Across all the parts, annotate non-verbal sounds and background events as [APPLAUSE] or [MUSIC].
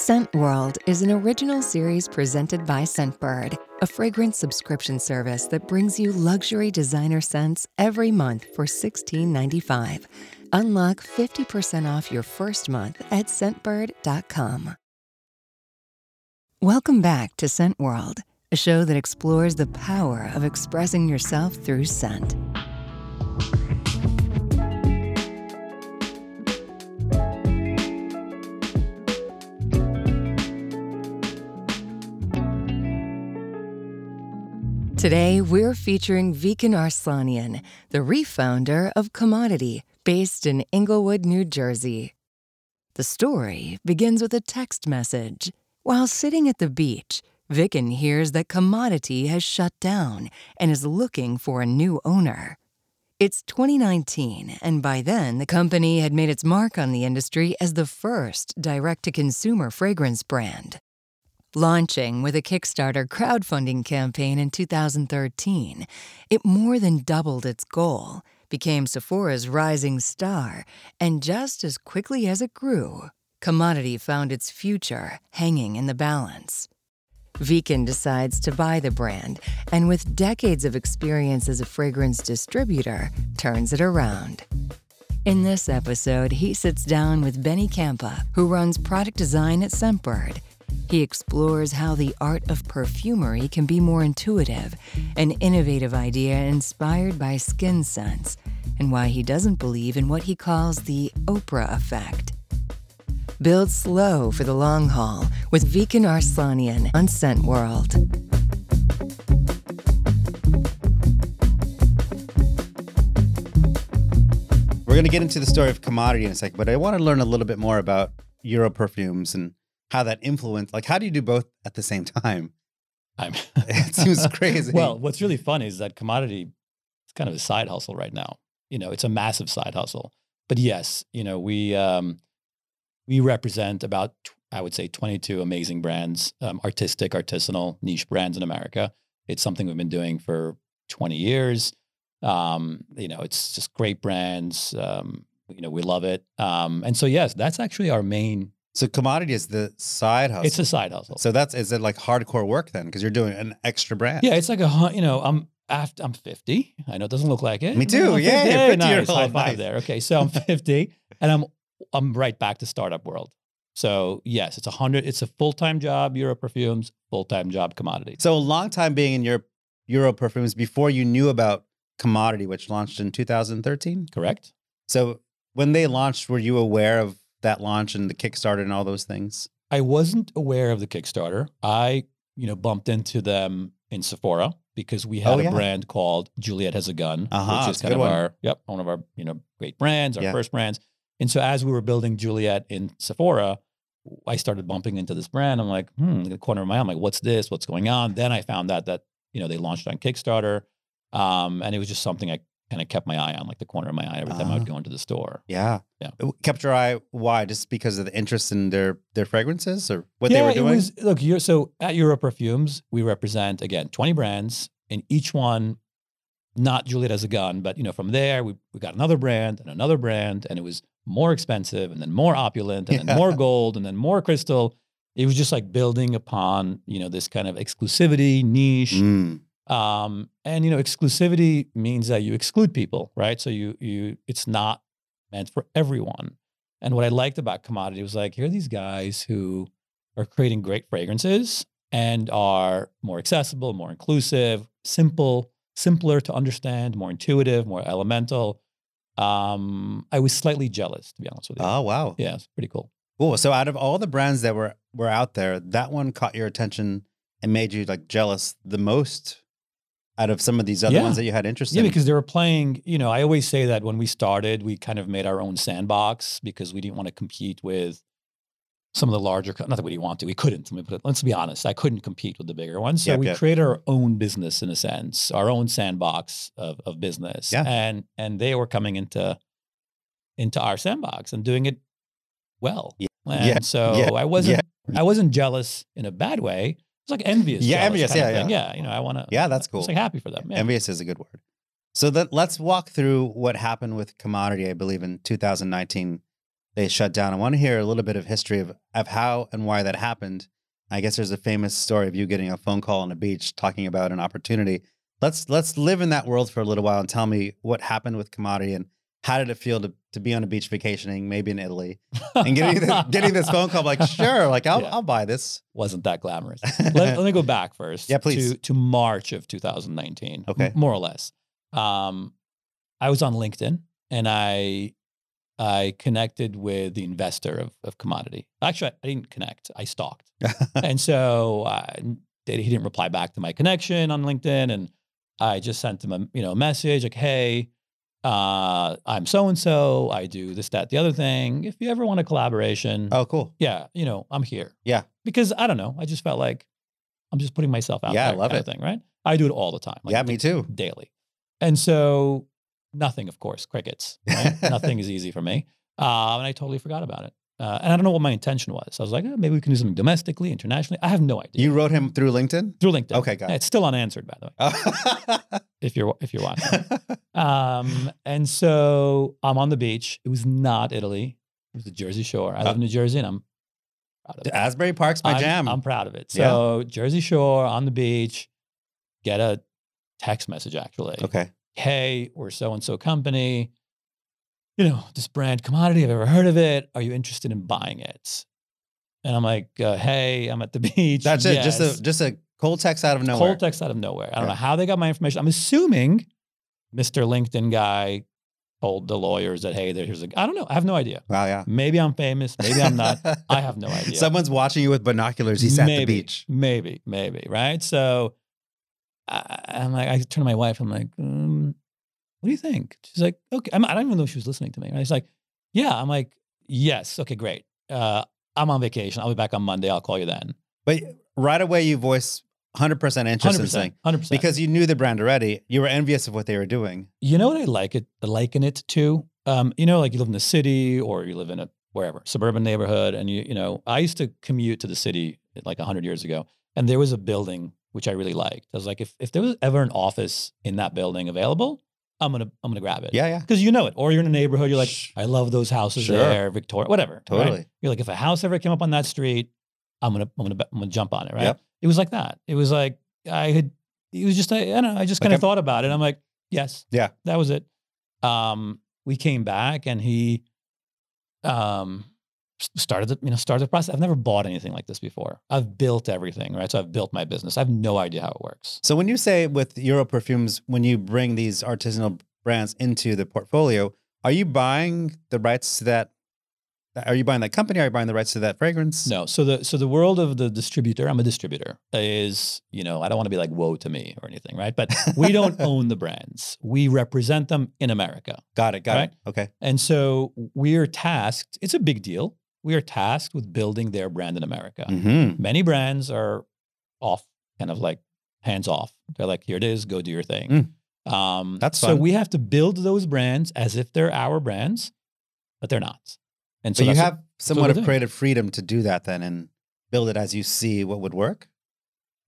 Scent World is an original series presented by Scentbird, a fragrance subscription service that brings you luxury designer scents every month for $16.95. Unlock 50% off your first month at scentbird.com. Welcome back to Scent World, a show that explores the power of expressing yourself through scent. Today, we're featuring Vicken Arslanian, the refounder of Commodity, based in Englewood, New Jersey. The story begins with a text message. While sitting at the beach, Vicken hears that Commodity has shut down and is looking for a new owner. It's 2019, and by then, the company had made its mark on the industry as the first direct to consumer fragrance brand. Launching with a Kickstarter crowdfunding campaign in 2013, it more than doubled its goal, became Sephora's rising star, and just as quickly as it grew, Commodity found its future hanging in the balance. Vicken decides to buy the brand, and with decades of experience as a fragrance distributor, turns it around. In this episode, he sits down with Benny Campa, who runs product design at Scentbird he explores how the art of perfumery can be more intuitive, an innovative idea inspired by skin scents, and why he doesn't believe in what he calls the Oprah effect. Build slow for the long haul with Vicken Arslanian on Scent World. We're going to get into the story of commodity in a second, but I want to learn a little bit more about Europerfumes and how that influence like how do you do both at the same time? I'm [LAUGHS] it seems crazy. Well what's really funny is that commodity it's kind of a side hustle right now. You know it's a massive side hustle. But yes you know we um we represent about i would say 22 amazing brands um, artistic artisanal niche brands in america. It's something we've been doing for 20 years. Um you know it's just great brands um you know we love it. Um and so yes that's actually our main so commodity is the side hustle. It's a side hustle. So that's is it like hardcore work then? Because you're doing an extra brand. Yeah, it's like a you know I'm after I'm 50. I know it doesn't look like it. Me too. [LAUGHS] Yeah, you're 50 nice. High five Nice. there. Okay, so I'm 50, and I'm I'm right back to startup world. So yes, it's a hundred. It's a full time job. Europerfumes, full time job. Commodity. So a long time being in your Europerfumes before you knew about commodity, which launched in 2013. Correct. So when they launched, were you aware of that launch and the Kickstarter and all those things? I wasn't aware of the Kickstarter. I, you know, bumped into them in Sephora because we had Oh, a brand called Juliet Has a Gun, Uh-huh, which is kind of one. our, yep, one of our, you know, great brands, our Yeah. first brands. And so as we were building Juliet in Sephora, I started bumping into this brand. I'm like, hmm, in the corner of my eye, I'm like, what's this? What's going on? Then I found out that, you know, they launched on Kickstarter. Um, and it was just something I kind of kept my eye on, like the corner of my eye every time I Ah. would go into the store. Yeah. Yeah. Kept your eye. Why? Just because of the interest in their their fragrances or what they were doing? It was, look, you're, so at Europerfumes, we represent again 20 brands, and each one, not Juliet Has a Gun, but you know, from there we, we got another brand and another brand, and it was more expensive and then more opulent and Yeah. then more gold and then more crystal. It was just like building upon, you know, this kind of exclusivity, niche. Mm. Um, and you know, exclusivity means that you exclude people, right? So you you it's not meant for everyone. And what I liked about commodity was like, here are these guys who are creating great fragrances and are more accessible, more inclusive, simple, simpler to understand, more intuitive, more elemental. Um, I was slightly jealous, to be honest with you. Oh wow. yeah, it's pretty cool. Cool. So out of all the brands that were were out there, that one caught your attention and made you like jealous the most out of some of these other Yeah. ones that you had interest Yeah, in. Yeah, because they were playing, you know, I always say that when we started, we kind of made our own sandbox because we didn't want to compete with some of the larger, not that we didn't want to, we couldn't. Let me put it, let's be honest, I couldn't compete with the bigger ones. So Yep, we yep. created our own business in a sense, our own sandbox of, of business. Yeah. And and they were coming into into our sandbox and doing it well. Yeah, And yeah, so I wasn't I wasn't jealous in a bad way. It's like envious. Yeah, envious, yeah, yeah. yeah. You know, I want to. Yeah, that's cool. It's like happy for them. Yeah. Envious is a good word. So that let's walk through what happened with commodity, I believe, in 2019. they shut down. I want to hear a little bit of history of, of how and why that happened. I guess there's a famous story of you getting a phone call on a beach talking about an opportunity. Let's let's live in that world for a little while and tell me what happened with commodity and how did it feel to, to be on a beach vacationing, maybe in Italy, and getting this, [LAUGHS] getting this phone call like, sure, like I'll Yeah. I'll buy this. Wasn't that glamorous. let, let me [LAUGHS] go back first. Yeah, please. To, to March of 2019. Okay. m- more or less. Um, I was on LinkedIn and I I connected with the investor of, of commodity. Actually, I didn't connect. I stalked. [LAUGHS] and so uh, he didn't reply back to my connection on LinkedIn, and I just sent him a you know a message like, "Hey, uh, I'm so and so. I do this, that, the other thing. If you ever want a collaboration, oh, cool. yeah, you know, I'm here. Yeah. because I don't know. I just felt like I'm just putting myself out Yeah, I love it. thing, right? I do it all the time. like yeah, me too. daily. And so nothing, of course, crickets. Right? nothing is easy for me. Uh, and I totally forgot about it. Uh, and I don't know what my intention was. I was like, oh, maybe we can do something domestically, internationally. I have no idea. You wrote him through LinkedIn? Through LinkedIn. Okay, got it. It's still unanswered, by the way, Oh. [LAUGHS] if you're if you're watching. [LAUGHS] um, and so I'm on the beach. It was not Italy. It was the Jersey Shore. I live in New Jersey, and I'm proud of it. Asbury Park's my I'm, jam. I'm proud of it. Yeah. So Jersey Shore on the beach, get a text message actually. okay. Hey, we're so and so company. You know, this brand commodity, I've ever heard of it. Are you interested in buying it? And I'm like, uh, hey, I'm at the [LAUGHS] beach. That's it. Just a just a cold text out of nowhere. cold text out of nowhere. I don't Yeah. know how they got my information. I'm assuming Mr. LinkedIn guy told the lawyers that, hey, there's a, I don't know. I have no idea. Wow, yeah. Maybe I'm famous. Maybe I'm not. [LAUGHS] I have no idea. Someone's watching you with binoculars. He's at the beach. Maybe, maybe, right? So I, I'm like, I turn to my wife. I'm like, um, what do you think? She's like, okay. I'm, I don't even know if she was listening to me. Right? She's like, yeah. I'm like, yes. Okay, great. Uh, I'm on vacation. I'll be back on Monday. I'll call you then. But right away, you voice 100% interest in saying, 100%. 100%. because you knew the brand already, you were envious of what they were doing. You know what I like it liken it to? Um, you know, like you live in the city or you live in a wherever suburban neighborhood, and you you know, I used to commute to the city like hundred years ago, and there was a building which I really liked. I was like, if if there was ever an office in that building available, I'm gonna I'm gonna grab it. Yeah, yeah. Because you know it, or you're in a neighborhood, you're like, I love those houses Sure. there, Victoria, whatever. right? Totally. You're like, if a house ever came up on that street, I'm gonna I'm gonna I'm gonna jump on it, right? Yep. It was like that. It was like I had. It was just I, I don't know. I just Like kind of thought about it. I'm like, yes, Yeah. that was it. Um, we came back and he, um, started the you know started the process. I've never bought anything like this before. I've built everything, right? So I've built my business. I have no idea how it works. So when you say with Europerfumes, when you bring these artisanal brands into the portfolio, are you buying the rights to that? Are you buying that company? Are you buying the rights to that fragrance? No. So the so the world of the distributor, I'm a distributor, is, you know, I don't want to be like woe to me or anything, right? But we don't [LAUGHS] own the brands. We represent them in America. Got it. Got Right? it. Okay. And so we're tasked, it's a big deal. We are tasked with building their brand in America. Mm-hmm. Many brands are off, kind of like hands off. They're like, here it is, go do your thing. Um, That's so we have to build those brands as if they're our brands, but they're not. And so So you that's what- have somewhat of creative freedom to do that then and build it as you see what would work.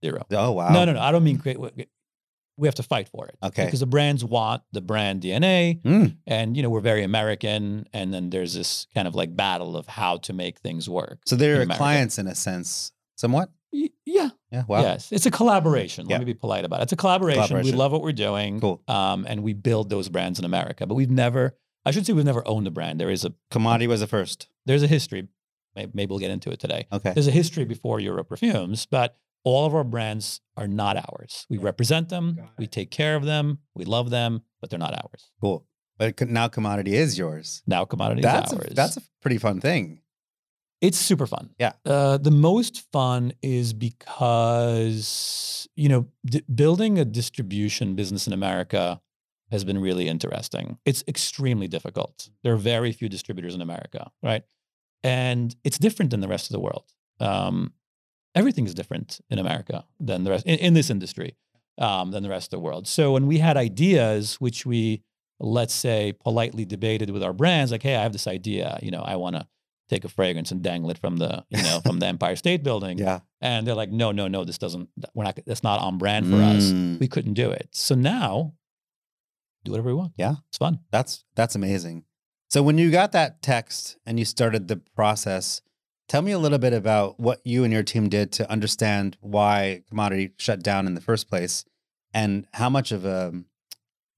zero. Oh wow. No, no, no. I don't mean create. we- have to fight for it. Okay. Because the brands want the brand DNA, Mm. and you know we're very American, and then there's this kind of like battle of how to make things work. So they're clients in a sense, somewhat. Y- Yeah. Yeah. Wow. Yes. It's a collaboration. Yeah. Let me be polite about it. It's a collaboration. Collaboration. We love what we're doing. Cool. Um, and we build those brands in America, but we've never. I should say we've never owned a brand. There is a Commodity was the first. there's a history. Maybe, maybe we'll get into it today. Okay. There's a history before Europerfumes, but all of our brands are not ours. We represent them, we take care of them, we love them, but they're not ours. Cool. But now commodity is yours. Now commodity That's is a, ours. that's a pretty fun thing. it's super fun. Yeah. Uh, the most fun is because you know d- building a distribution business in America has been really interesting. It's extremely difficult. There are very few distributors in America, right? And it's different than the rest of the world. Um, everything is different in America than the rest in, in this industry um, than the rest of the world. So when we had ideas, which we let's say politely debated with our brands, like, hey, I have this idea. You know, I want to take a fragrance and dangle it from the you know from the [LAUGHS] Empire State Building, Yeah. and they're like, no, no, no, this doesn't. We're not. That's not on brand for us. Mm. We couldn't do it. So now, do whatever we want. Yeah. it's fun. That's that's amazing. So when you got that text and you started the process, tell me a little bit about what you and your team did to understand why commodity shut down in the first place, and how much of a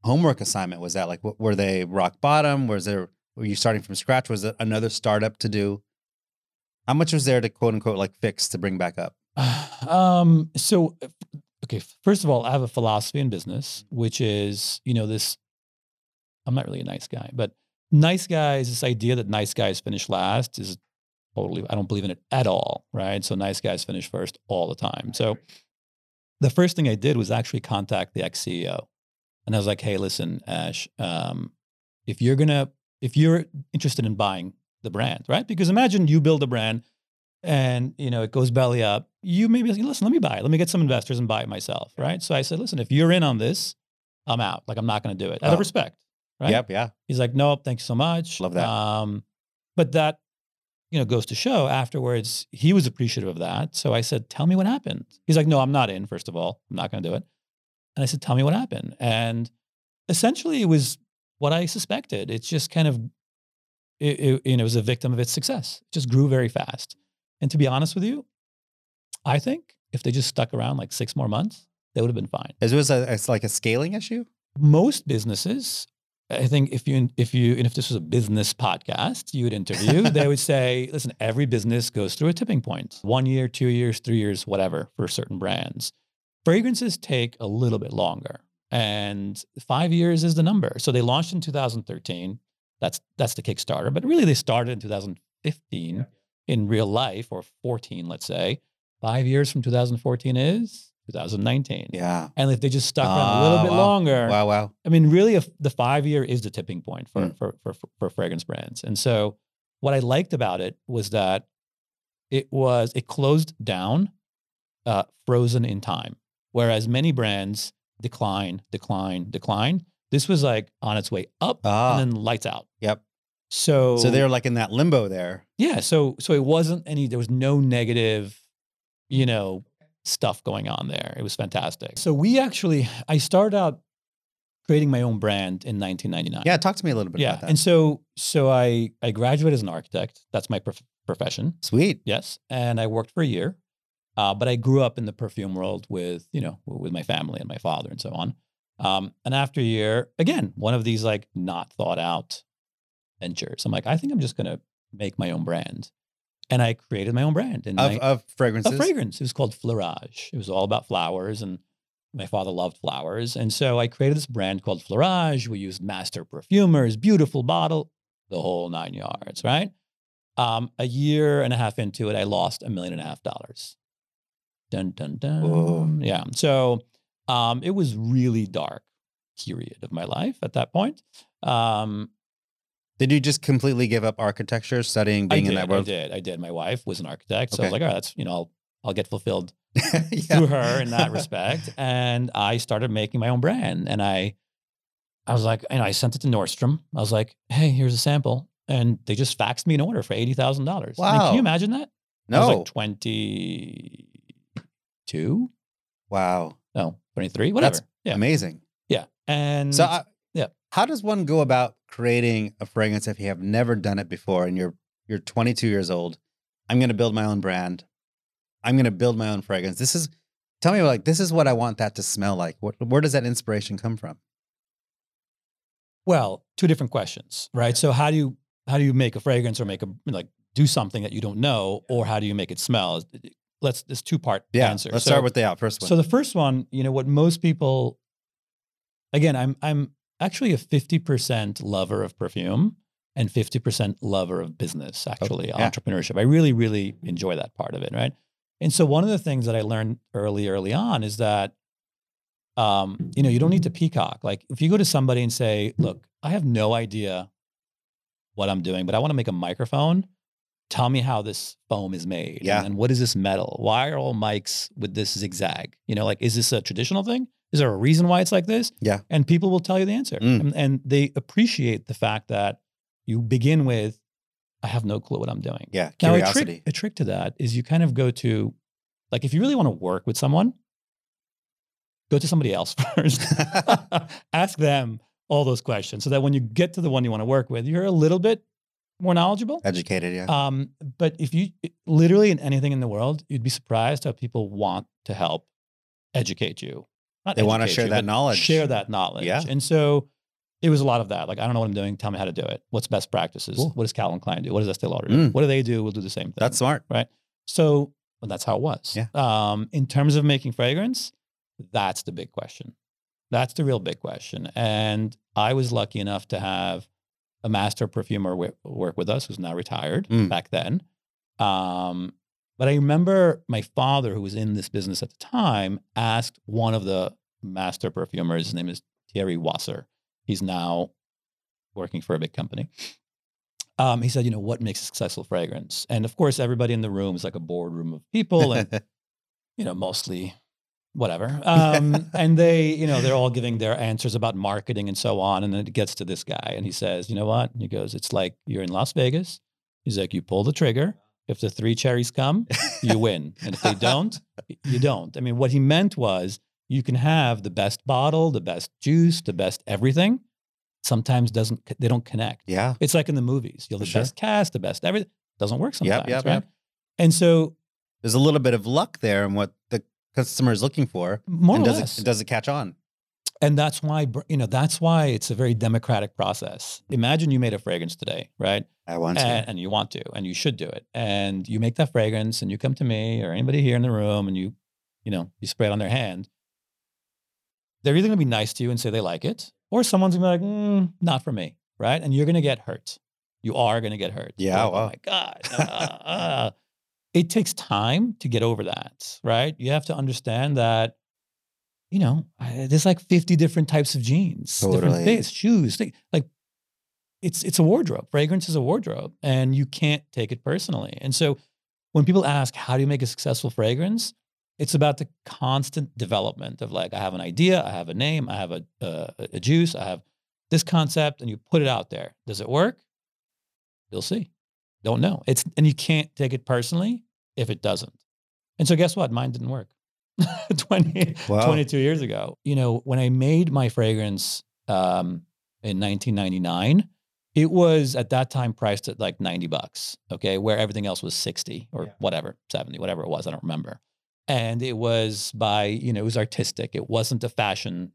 homework assignment was that? Like, what, were they rock bottom? Was there were you starting from scratch? Was it another startup to do? How much was there to quote unquote like fix to bring back up? [SIGHS] Um, so, uh, okay, first of all, I have a philosophy in business, which is, you know, this. I'm not really a nice guy, but nice guys, this idea that nice guys finish last is totally, I don't believe in it at all, right? So nice guys finish first all the time. So the first thing I did was actually contact the ex CEO. And I was like, hey, listen, Ash, um, if you're going to, if you're interested in buying the brand, right? Because imagine you build a brand and you know it goes belly up. You maybe listen, let me buy it. Let me get some investors and buy it myself, right? So I said, listen, if you're in on this, I'm out. Like I'm not going to do it out Oh. of respect, right? Yep, yeah. He's like, nope, thank you so much. Love that. Um, but that, you know, goes to show afterwards, he was appreciative of that. So I said, tell me what happened. He's like, no, I'm not in, first of all. I'm not going to do it. And I said, tell me what happened. And essentially it was what I suspected. It's just kind of, it, it, you know, it was a victim of its success. It just grew very fast. And to be honest with you, I think if they just stuck around like six more months, they would have been fine. Is this a, it's like a scaling issue? most businesses i think if you if you and if this was a business podcast you would interview [LAUGHS] they would say listen every business goes through a tipping point. One year two years three years whatever for certain brands. Fragrances take a little bit longer and five years is the number. So they launched in 2013 that's that's the kickstarter but really they started in 2015 in real life or 14 let's say five years from 2014 is 2019 Yeah. and if they just stuck around a little Ah, bit wow. longer, Wow, wow. I mean, really, if the five year is the tipping point for, Mm. for, for, for fragrance brands. And so what I liked about it was that it was, it closed down, uh, frozen in time. Whereas many brands decline, decline, decline. This was like on its way up Ah, and then lights out. Yep. So, so they're like in that limbo there. yeah. So, so it wasn't any, there was no negative, you know, stuff going on there. It was fantastic. So we actually, I started out creating my own brand in 1999. Yeah, talk to me a little bit yeah. about that. And so, so I, I graduated as an architect. That's my prof- profession. Sweet. Yes. And I worked for a year. Uh, but I grew up in the perfume world with, you know, with my family and my father and so on. Um, and after a year, again, one of these like not thought out ventures. I'm like, I think I'm just going to make my own brand. And I created my own brand. And Of, I, of fragrances. a fragrance. It was called Fleurage. It was all about flowers, and my father loved flowers, and so I created this brand called Fleurage. We used master perfumers, beautiful bottle, the whole nine yards. Right. Um, a year and a half into it, I lost a million and a half dollars. Dun dun dun. Whoa. Yeah. So um, it was really dark period of my life at that point. Um, Did you just completely give up architecture, studying, being I in that world? I did. I did. My wife was an architect, so I was like, all right, that's you know, I'll I'll get fulfilled [LAUGHS] yeah. through her in that [LAUGHS] respect. And I started making my own brand. And I I was like, you know, I sent it to Nordstrom. I was like, hey, here's a sample. And they just faxed me an order for eighty thousand dollars. I mean, Wow. can you imagine that? I No. was like twenty two, wow. no, twenty three, whatever. That's yeah, Amazing. yeah. And So, I. How does one go about creating a fragrance if you have never done it before and you're you're 22 years old? I'm going to build my own brand. I'm going to build my own fragrance. This is tell me like this is what I want that to smell like. What, where does that inspiration come from? Well, two different questions, right? So how do you how do you make a fragrance or make a like do something that you don't know, or how do you make it smell? Let's this two part Yeah. answer. Let's So- start with the out first one. So the first one, you know, what most people, again, I'm I'm actually a fifty percent lover of perfume and fifty percent lover of business. Actually, yeah. entrepreneurship. I really really enjoy that part of it, right? And so one of the things that I learned early early on is that, um, you know, you don't need to peacock. Like if you go to somebody and say, "Look, I have no idea what I'm doing, but I want to make a microphone." Tell me how this foam is made. Yeah. And what is this metal? Why are all mics with this zigzag? You know, like, is this a traditional thing? Is there a reason why it's like this? Yeah. And people will tell you the answer. Mm. And, and they appreciate the fact that you begin with, I have no clue what I'm doing. yeah, Now, a curiosity. trick, a trick to that is you kind of go to, like, if you really want to work with someone, go to somebody else [LAUGHS] first. [LAUGHS] Ask them all those questions so that when you get to the one you want to work with, you're a little bit more knowledgeable. Educated, yeah. Um, but if you literally in anything in the world, you'd be surprised how people want to help educate you. Not They wanna share you, that knowledge. Share that knowledge. Yeah. And so it was a lot of that. Like, I don't know what I'm doing. Tell me how to do it. What's best practices? Cool. What does Calvin Klein do? What does Estee Lauder do? Mm. What do they do? We'll do the same thing. That's smart. Right. So well, that's how it was. Yeah. Um, in terms of making fragrance, that's the big question. That's the real big question. And I was lucky enough to have a master perfumer wi- work with us who's now retired Mm. back then. Um, but I remember my father, who was in this business at the time, asked one of the master perfumers, his name is Thierry Wasser. He's now working for a big company. Um, he said, you know, what makes a successful fragrance? And of course, everybody in the room is like a boardroom of people and, [LAUGHS] you know, mostly whatever. Um, and they, you know, they're all giving their answers about marketing and so on. And then it gets to this guy and he says, you know what? And he goes, it's like you're in Las Vegas. He's like, you pull the trigger. If the three cherries come, you win. [LAUGHS] And if they don't, you don't. I mean, what he meant was you can have the best bottle, the best juice, the best everything. Sometimes doesn't they don't connect. yeah. It's like in the movies. You're the sure. best cast, the best everything. Doesn't work sometimes, yep, right? yep. And so There's a little bit of luck there in what the customer is looking for. more and or does less, it, does it catch on? And that's why you know that's why it's a very democratic process. Imagine you made a fragrance today, right? I want to. and, and you want to, and you should do it. And you make that fragrance, and you come to me or anybody here in the room, and you, you know, you spray it on their hand. They're either going to be nice to you and say they like it, or someone's going to be like, mm, "Not for me," right? And you're going to get hurt. You are going to get hurt. Yeah, Like, wow. Oh my god. uh, uh. It takes time to get over that, right? You have to understand that. You know, I- there's like 50 different types of jeans, different Totally. fits, shoes, thi- like it's it's a wardrobe. Fragrance is a wardrobe, and you can't take it personally. And so, when people ask, "How do you make a successful fragrance?" It's about the constant development of like, I have an idea, I have a name, I have a uh, a juice, I have this concept, and you put it out there. Does it work? You'll see. Don't know. It's and you can't take it personally if it doesn't. And so, guess what? Mine didn't work. [LAUGHS] 20, Wow. 22 years ago. You know, when I made my fragrance um, in 1999, it was at that time priced at like 90 bucks, okay, where everything else was 60 or Yeah. whatever, 70, whatever it was, I don't remember. And it was by, you know, it was artistic. It wasn't a fashion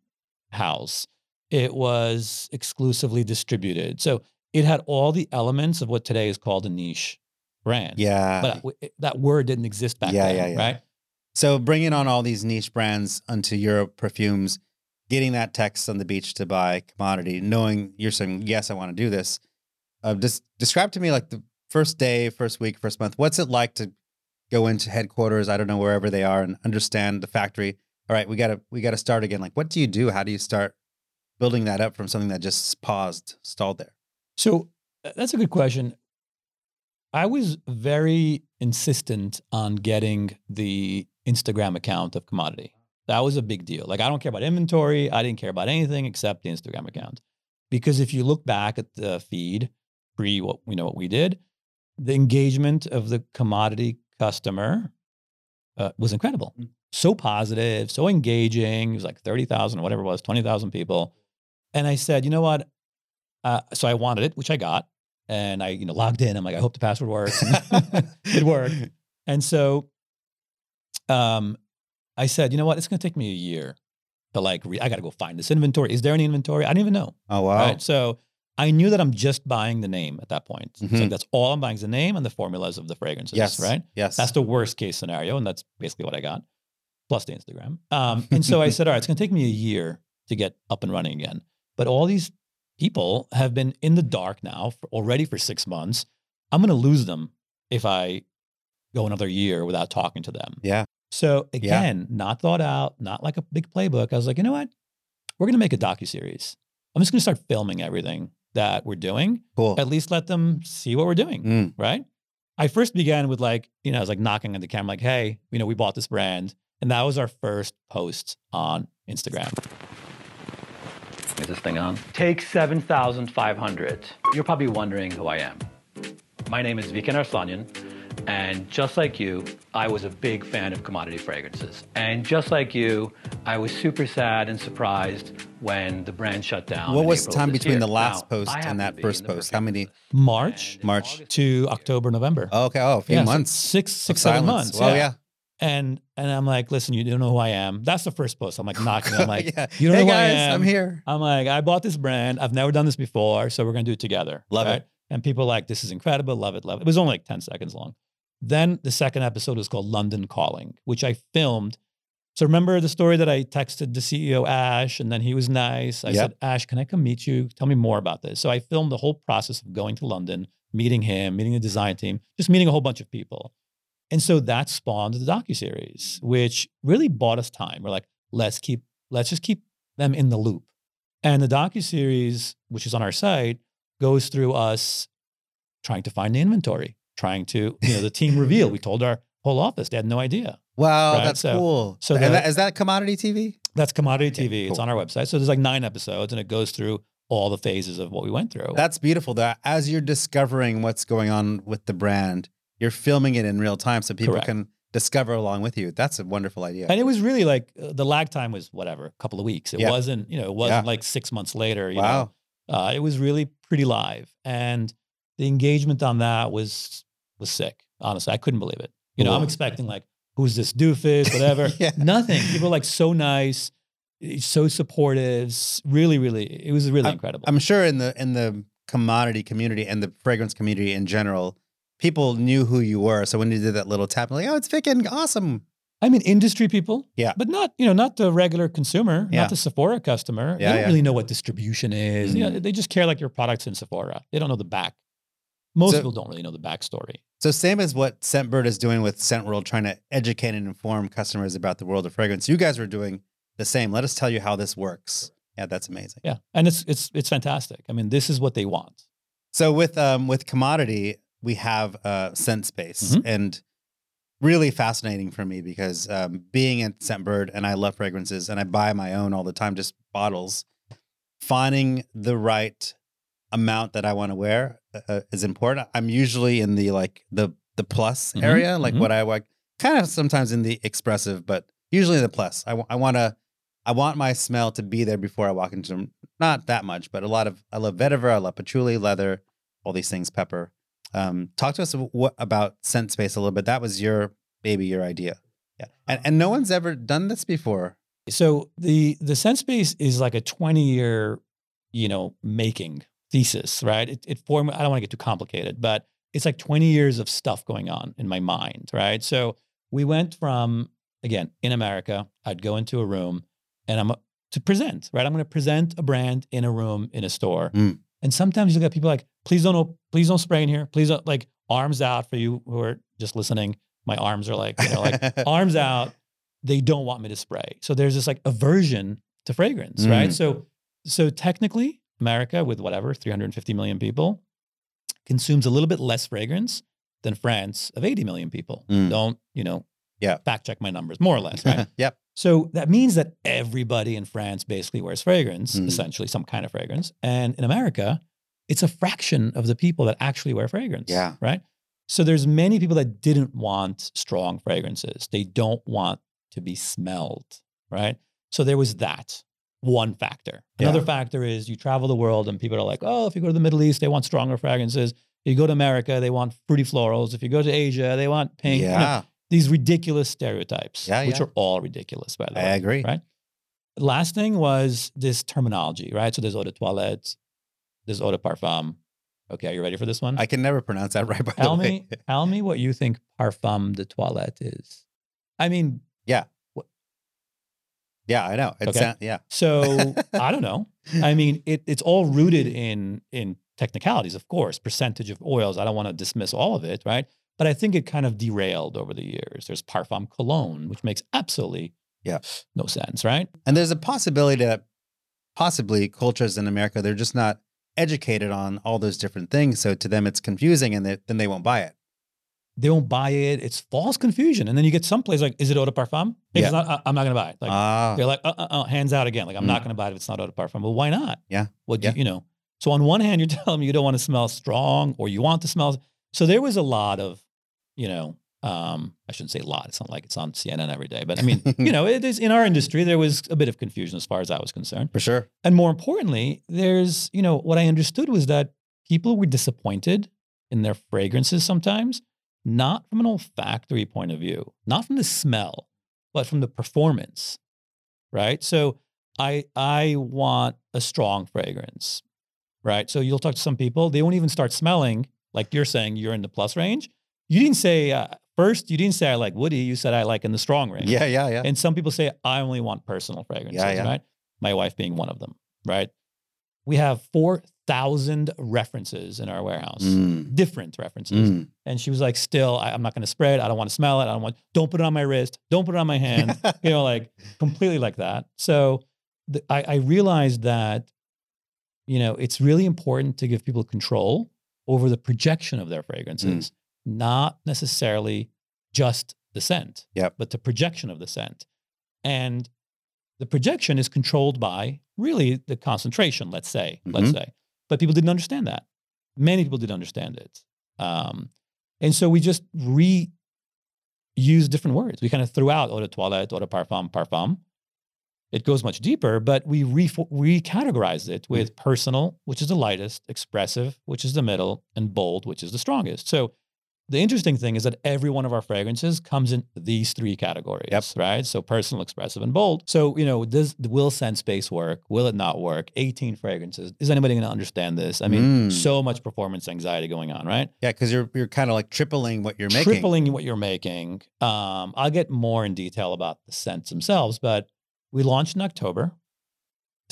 house. It was exclusively distributed. So it had all the elements of what today is called a niche brand. yeah. But that word didn't exist back Yeah, then, yeah, yeah. right? So bringing on all these niche brands onto Europerfumes, getting that text on the beach to buy commodity, knowing you're saying yes, I want to do this. Uh, just describe to me like the first day, first week, first month. What's it like to go into headquarters? I don't know wherever they are and understand the factory. All right, we gotta we gotta start again. Like, what do you do? How do you start building that up from something that just paused, stalled there? So that's a good question. I was very insistent on getting the Instagram account of commodity. That was a big deal. Like I don't care about inventory. I didn't care about anything except the Instagram account. Because if you look back at the feed pre what we know what we did, the engagement of the commodity customer uh, was incredible. Mm. So positive, so engaging. It was like 30,000 or whatever it was, 20,000 people. And I said, you know what? Uh, so I wanted it, which I got. And I, you know, logged in. I'm like, I hope the password works. [LAUGHS] it worked. And so um, I said, you know what? It's going to take me a year to like, re- I got to go find this inventory. Is there any inventory? I didn't even know. Oh wow. Right. So I knew that I'm just buying the name at that point. So Mhm. that's all I'm buying is the name and the formulas of the fragrances. Yes. Right. Yes. That's the worst case scenario. And that's basically what I got, plus the Instagram. Um, and so I said, all right, it's going to take me a year to get up and running again. But all these people have been in the dark now for, already for six months. I'm going to lose them if I go another year without talking to them. yeah. So again, not thought out, not like a big playbook. I was like, you know what? We're going to make a docu series. I'm just going to start filming everything that we're doing. Cool. At least let them see what we're doing Mm. right? I first began with like, you know, I was like knocking on the camera, like, hey, you know, we bought this brand. And that was our first post on Instagram. Is this thing on? Take 7,500. You're probably wondering who I am. My name is Vicken Arslanian. And just like you, I was a big fan of commodity fragrances. And just like you, I was super sad and surprised when the brand shut down. What in was the time between year. the last Now, post and that first post? How many? March And in March. to October, November. Oh, okay. Oh, a few Yeah, months. six, of six, silence. months. Well, yeah. And and I'm like, listen, you don't know who I am. That's the first post. I'm like knocking. I'm [LAUGHS] like, yeah. you don't hey know who I am. I'm here. I'm like, I bought this brand. I've never done this before, so we're gonna do it together. Love it. And people are like, this is incredible. Love it. Love it. It was only like 10 seconds long. Then the second episode was called London Calling, which I filmed. So remember the story that I texted the CEO Ash, and then he was nice. I Yep. said, Ash, can I come meet you? Tell me more about this. So I filmed the whole process of going to London, meeting him, meeting the design team, just meeting a whole bunch of people. And so that spawned the docuseries, which really bought us time. We're like, let's keep, let's just keep them in the loop. And the docuseries, which is on our site, goes through us trying to find the inventory, trying to, you know, the team [LAUGHS] reveal. We told our whole office, they had no idea. Wow, Right, that's so- cool. so the- that, is that commodity TV? That's Commodity Okay, TV. It's on our website. So there's like nine episodes and it goes through all the phases of what we went through. That's beautiful. That as you're discovering what's going on with the brand, you're filming it in real time so people Correct. can discover along with you. That's a wonderful idea. and it was really like uh, the lag time was whatever, a couple of weeks. It Yeah. wasn't, you know, it wasn't Yeah. like six months later. You wow. know, uh, it was really pretty live, and the engagement on that was was sick. Honestly, I couldn't believe it. You know, I'm expecting like, who's this doofus, [LAUGHS] whatever. Yeah. Nothing. People are like so nice, so supportive. Really, really, it was really incredible. I'm sure in the in the commodity community and the fragrance community in general, people knew who you were. So when you did that little tap, like, oh, it's Vicken, awesome. I mean, industry people, Yeah. but not you know not the regular consumer, Yeah. not the Sephora customer. Yeah, they don't yeah. really know what distribution is. You know, Mhm. they just care like your products in Sephora. They don't know the back. Most So- people don't really know the backstory. So same as what Scentbird is doing with Scent World, trying to educate and inform customers about the world of fragrance. You guys were doing the same. Let us tell you how this works. Yeah, that's amazing. Yeah, and it's it's it's fantastic. I mean, this is what they want. So with um with commodity, we have uh scent space Mhm. and really fascinating for me because um being at Scentbird and I love fragrances and I buy my own all the time, just bottles. Finding the right amount that I want to wear uh, is important. I'm usually in the like the the plus Mhm, area, like mhm. what I like, kind of sometimes in the expressive, but usually the plus. I want to I want my smell to be there before I walk into them. Not that much, but a lot of I love vetiver, I love patchouli, leather, all these things, pepper. Um, talk to us what, about scent space a little bit. That was your baby, your idea. Yeah, and and no one's ever done this before. So the the scent space is like a 20 year, you know, making thesis, right? It, it formed. I don't want to get too complicated, but it's like 20 years of stuff going on in my mind, right? So we went from again in America. I'd go into a room and I'm to present, right? I'm going to present a brand in a room in a store, Mm. and sometimes you look at people like, please don't, please don't spray in here, please don't like arms out for you who are just listening. My arms are like, you know, like [LAUGHS] arms out they don't want me to spray so there's this like aversion to fragrance right Mm. so so technically america with whatever 350 million people consumes a little bit less fragrance than france of 80 million people Mm. don't you know Yeah. fact check my numbers more or less right [LAUGHS] yep. so that means that everybody in france basically wears fragrance Mm. essentially some kind of fragrance and in america it's a fraction of the people that actually wear fragrance Yeah. right so there's many people that didn't want strong fragrances. They don't want to be smelled, right? So there was that one factor. Another Yeah. factor is you travel the world and people are like, oh, if you go to the Middle East, they want stronger fragrances. If you go to America, they want fruity florals. If you go to Asia, they want pink. You know, Yeah, these ridiculous stereotypes, Yeah, which yeah. are all ridiculous, by the I way. I agree. Right. Last thing was this terminology, right? So there's eau de toilette, there's eau de parfum. Okay, are you ready for this one? I can never pronounce that [LAUGHS] right. By Tell the way. me, tell me what you think parfum de toilette is. I mean, Yeah, I know. It's Okay. yeah. so [LAUGHS] I don't know. I mean, it, it's all rooted in in technicalities, of course, percentage of oils. I don't want to dismiss all of it, right? But I think it kind of derailed over the years. There's parfum cologne, which makes absolutely Yeah. no sense, right? And there's a possibility that possibly cultures in America they're just not educated on all those different things. So to them it's confusing, and they, then they won't buy it. They won't buy it. It's false confusion, and then you get someplace like, "Is it eau de parfum?" If Yeah. it's not, I- I'm not going to buy it. Like, ah, They're like, uh, uh, uh, hands out again. Like, I'm not going to buy it if it's not eau de parfum. Well, why not? Yeah. What do Yeah. you, you know? So on one hand, you're [LAUGHS] telling me you don't want to smell strong or you want to smell. So there was a lot of, you know, um, I shouldn't say a lot. It's not like it's on CNN every day, but I mean, [LAUGHS] you know, it is in our industry. There was a bit of confusion as far as I was concerned, For sure. and more importantly, there's you know what I understood was that people were disappointed in their fragrances sometimes, not from an olfactory point of view, not from the smell, but from the performance, right? So I I want a strong fragrance, right? So you'll talk to some people, they won't even start smelling like you're saying you're in the plus range. You didn't say uh, first. You didn't say I like woody. You said I like in the strong range. Yeah, yeah, yeah. And some people say I only want personal fragrances, yeah. right? My wife being one of them, right? We have 4,000 references in our warehouse, Mm, different references. mm. And she was like, still, I, I'm not going to spray it. I don't want to smell it. I don't want, don't put it on my wrist. Don't put it on my hand. [LAUGHS] you know, like completely like that. So the, I, I realized that, you know, it's really important to give people control over the projection of their fragrances, not necessarily just the scent, Yep. but the projection of the scent. And the projection is controlled by really the concentration, let's say, let's say. But people didn't understand that. Many people didn't understand it. Um, and so we just re used different words. We kind of threw out eau de toilette, eau de parfum, parfum. It goes much deeper, but we re- recategorized it with personal, which is the lightest, expressive, which is the middle, and bold, which is the strongest. So the interesting thing is that every one of our fragrances comes in these three categories, Yep. right? So personal, expressive, and bold. So, you know, does will scent space work? Will it not work? 18 fragrances. Is anybody going to understand this? I mean, Mm. so much performance anxiety going on, right? Yeah, because you're you're kind of like tripling what you're making. tripling what you're making. Um, I'll get more in detail about the scents themselves, but we launched in October.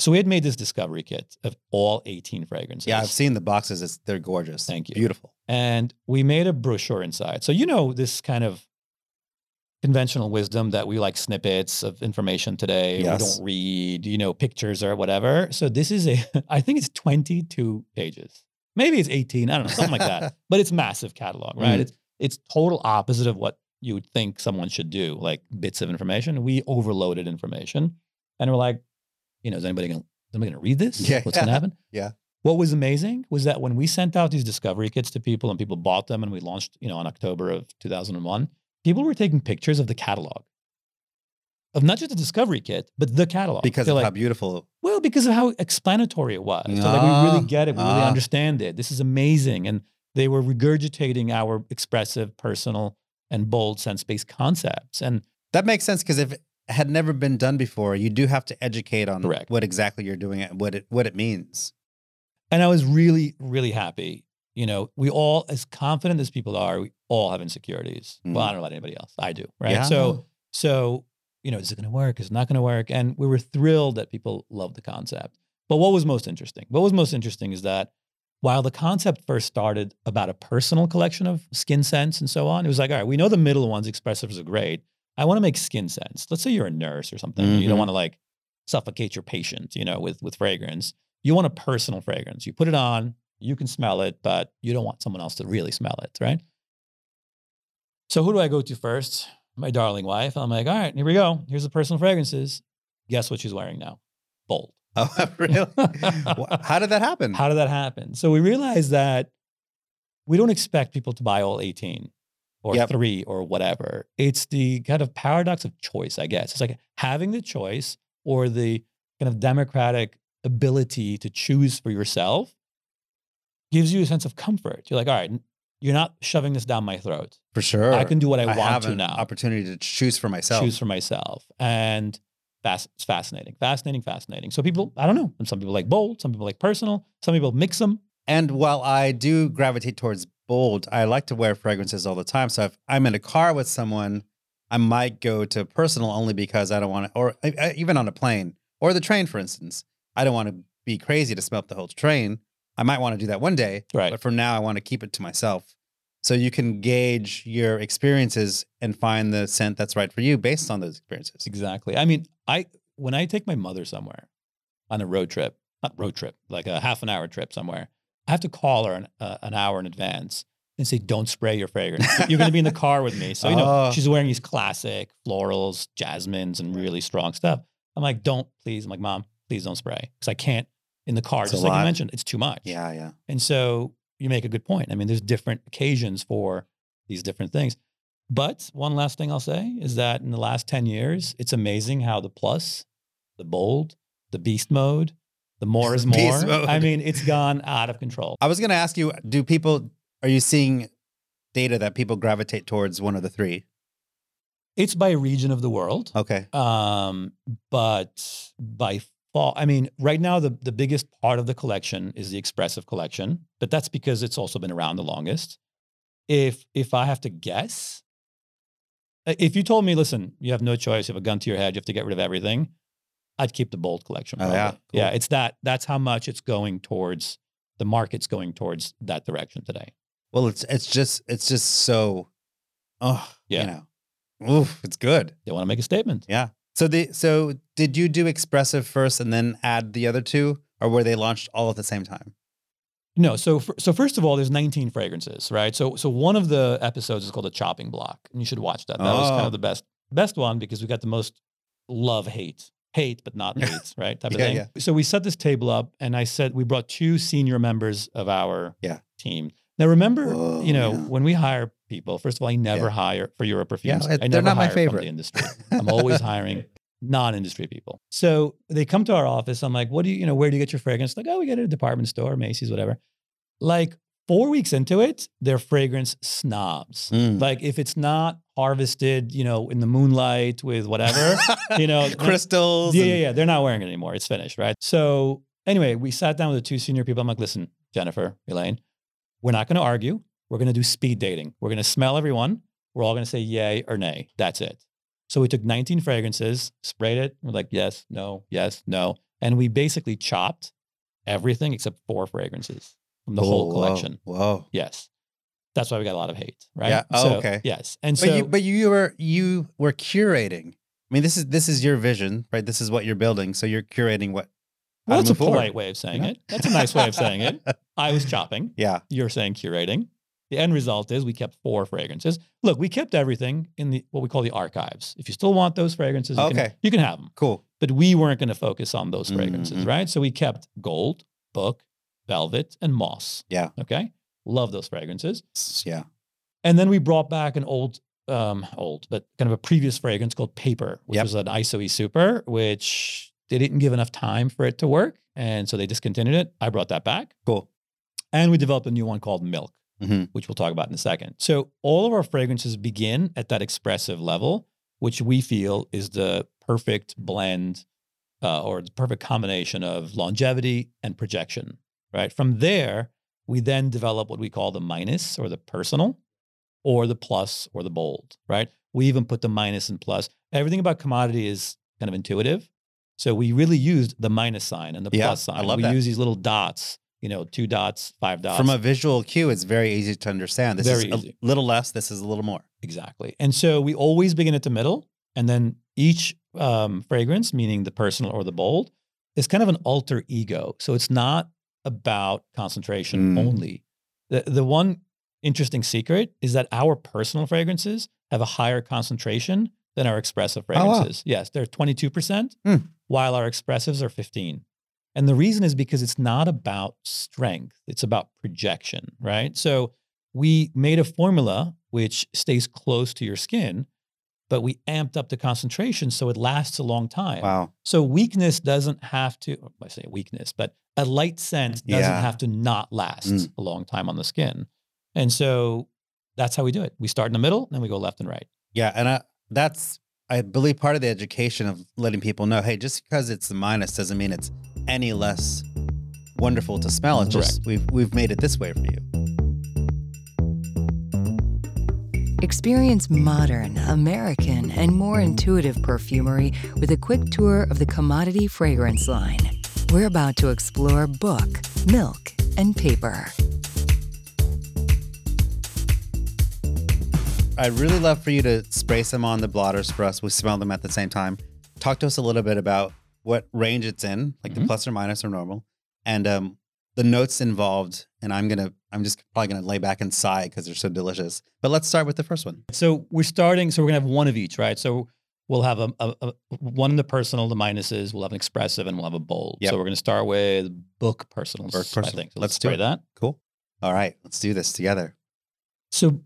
So we had made this discovery kit of all 18 fragrances. Yeah, I've seen the boxes. It's they're gorgeous. Thank you. Beautiful. And we made a brochure inside. So you know this kind of conventional wisdom that we like snippets of information today. Yes. We don't read, you know, pictures or whatever. So this is a, [LAUGHS] I think it's 22 pages. Maybe it's 18. I don't know, something like that. [LAUGHS] But it's massive catalog, right? Mm. It's it's total opposite of what you would think someone should do, like bits of information. We overloaded information, and we're like, you know, is anybody gonna is anybody gonna read this? Yeah. What's gonna happen? Yeah. What was amazing was that when we sent out these discovery kits to people and people bought them and we launched, you know, in October of 2001, people were taking pictures of the catalog. Of not just the discovery kit, but the catalog. Because They're of like, how beautiful. well, because of how explanatory it was. So like Ah, we really get it, we really ah. understand it. This is amazing. And they were regurgitating our expressive, personal, and bold Scent Space concepts. And That makes sense because if it had never been done before, you do have to educate on Correct. what exactly you're doing and what it what it means. And I was really, really happy. You know, we all, as confident as people are, we all have insecurities. Well, I don't know about anybody else. I do, right? Yeah. So, so you know, is it going to work? Is it not going to work? And we were thrilled that people loved the concept. But what was most interesting? What was most interesting is that while the concept first started about a personal collection of skin scents and so on, it was like, all right, we know the middle ones, expressives are great. I want to make skin scents. Let's say you're a nurse or something. You Mhm. don't want to like suffocate your patient, you know, with with fragrance. You want a personal fragrance. You put it on, you can smell it, but you don't want someone else to really smell it, right? So who do I go to first? My darling wife. I'm like, all right, here we go. Here's the personal fragrances. Guess what she's wearing now? Bold. [LAUGHS] Oh, really? How did that happen? How did that happen? So we realized that we don't expect people to buy all 18 or Yep. three or whatever. It's the kind of paradox of choice, I guess. It's like having the choice or the kind of democratic ability to choose for yourself gives you a sense of comfort. You're like, all right, you're not shoving this down my throat. For sure. I can do what I, I want to now. opportunity to choose for myself. choose for myself. And it's fascinating, fascinating, fascinating. So people, I don't know. And some people like bold, some people like personal, some people mix them. And while I do gravitate towards bold, I like to wear fragrances all the time. So if I'm in a car with someone, I might go to personal only because I don't want to, or even on a plane or the train, for instance. I don't want to be crazy to smell up the whole train. I might want to do that one day, Right. but for now, I want to keep it to myself. So you can gauge your experiences and find the scent that's right for you based on those experiences. Exactly. I mean, I when I take my mother somewhere on a road trip, not road trip, like a half an hour trip somewhere, I have to call her an, uh, an hour in advance and say, "Don't spray your fragrance. You're going to be in the [LAUGHS] car with me." So you know, Oh. she's wearing these classic florals, jasmines, and really strong stuff. I'm like, "Don't please." I'm like, "Mom, please don't spray," because I can't in the car. It's just like you mentioned, it's too much. Yeah, yeah. And so you make a good point. I mean, there's different occasions for these different things. But one last thing I'll say is that in the last 10 years, it's amazing how the plus, the bold, the beast mode, the more [LAUGHS] is more. I mean, it's gone [LAUGHS] out of control. I was going to ask you, do people, are you seeing data that people gravitate towards one of the three? It's by region of the world. Okay. Um, but by fall, I mean, right now the the biggest part of the collection is the expressive collection, but that's because it's also been around the longest. If if I have to guess, uh, if you told me, listen, you have no choice, you have a gun to your head, you have to get rid of everything, I'd keep the bold collection. Oh, Probably. yeah? yeah, Cool. it's that. That's how much it's going towards. The market's going towards that direction today. Well, it's, it's just, it's just so, oh, Yeah. you know, oof, it's good. They want to make a statement. Yeah. So the, so did you do expressive first and then add the other two or were they launched all at the same time? No, so so first of all, there's 19 fragrances, right? So so one of the episodes is called the chopping block, and you should watch that. That was kind Oh. of the best best one because we got the most love hate hate but not [LAUGHS] hate right type of thing. yeah. So we set this table up, and I said we brought two senior members of our Yeah. team. Now remember, Whoa, you know, yeah. when we hire people, first of all, I never Yeah. hire for Europerfumes. it- I they're not my favorite. the industry. [LAUGHS] I'm always hiring non-industry people. So they come to our office. I'm like, what do you, you know, where do you get your fragrance? Like, oh, we get it at a department store, Macy's, whatever. Like four weeks into it, they're fragrance snobs. Mm. Like if it's not harvested, you know, in the moonlight with whatever, you know, [LAUGHS] crystals. yeah, yeah, yeah. They're not wearing it anymore. It's finished, right? So anyway, we sat down with the two senior people. I'm like, listen, Jennifer, Elaine, we're not going to argue. We're going to do speed dating. We're going to smell everyone. We're all going to say yay or nay. That's it. So we took 19 fragrances, sprayed it. We're like, yes, no, yes, no. And we basically chopped everything except four fragrances from the whole Whoa, collection. Whoa. Yes. That's why we got a lot of hate, right? Yeah. Oh, So, okay. Yes. And But so you, but you were you were curating. I mean, this is this is your vision, right? This is what you're building. So you're curating what. Well, that's a forward, polite way of saying you know? it. That's a nice way of saying it. [LAUGHS] I was chopping. Yeah. you're saying curating. The end result is we kept four fragrances. Look, we kept everything in the what we call the archives. If you still want those fragrances, you, can, Okay. you can have them. Cool. But we weren't going to focus on those fragrances, Mhm. right? So we kept gold, book, velvet, and moss. Yeah. Okay. Love those fragrances. Yeah. And then we brought back an old, um, old, but kind of a previous fragrance called Paper, which Yep. was an ISOE Super, which they didn't give enough time for it to work. And so they discontinued it. I brought that back. Cool. And we developed a new one called Milk Mhm. which we'll talk about in a second. So all of our fragrances begin at that expressive level, which we feel is the perfect blend uh, or the perfect combination of longevity and projection. Right from there, we then develop what we call the minus or the personal, or the plus or the bold. Right. We even put the minus and plus. Everything about commodity is kind of intuitive. So we really used the minus sign and the Yeah, plus I sign. love we that. use these little dots, you know, two dots, five dots. From a visual cue, it's very easy to understand. This Very is easy. a little less. This is a little more. Exactly. And so we always begin at the middle, and then each um, fragrance, meaning the personal or the bold, is kind of an alter ego. So it's not about concentration Mm. only. The, the one interesting secret is that our personal fragrances have a higher concentration than our expressive Oh, wow. fragrances. Yes, they're 22%, Hmm. while our expressives are 15. And the reason is because it's not about strength, it's about projection, right? So we made a formula which stays close to your skin, but we amped up the concentration so it lasts a long time. Wow. So weakness doesn't have to, I say weakness, but a light scent doesn't Yeah. have to not last Mm. a long time on the skin. And so that's how we do it. We start in the middle, then we go left and right. Yeah, and I, that's I believe part of the education of letting people know, hey, just because it's the minus doesn't mean it's any less wonderful to smell. It's just we've we've made it this way for you. Experience modern, American, and more intuitive perfumery with a quick tour of the commodity fragrance line. We're about to explore book, milk, and paper. I'd really love for you to spray some on the blotters for us. We smell them at the same time. Talk to us a little bit about what range it's in, like the Mhm. plus or minus or normal, and um, the notes involved. And I'm gonna, I'm just probably gonna lay back and sigh because they're so delicious. But let's start with the first one. So we're starting, so we're gonna have one of each, right? So we'll have a, a, a one in the personal, the minuses, we'll have an expressive, and we'll have a bold. Yep. So we're gonna start with book personals. Book I personal. think. So Let's let's do it. that. Cool. All right, let's do this together. So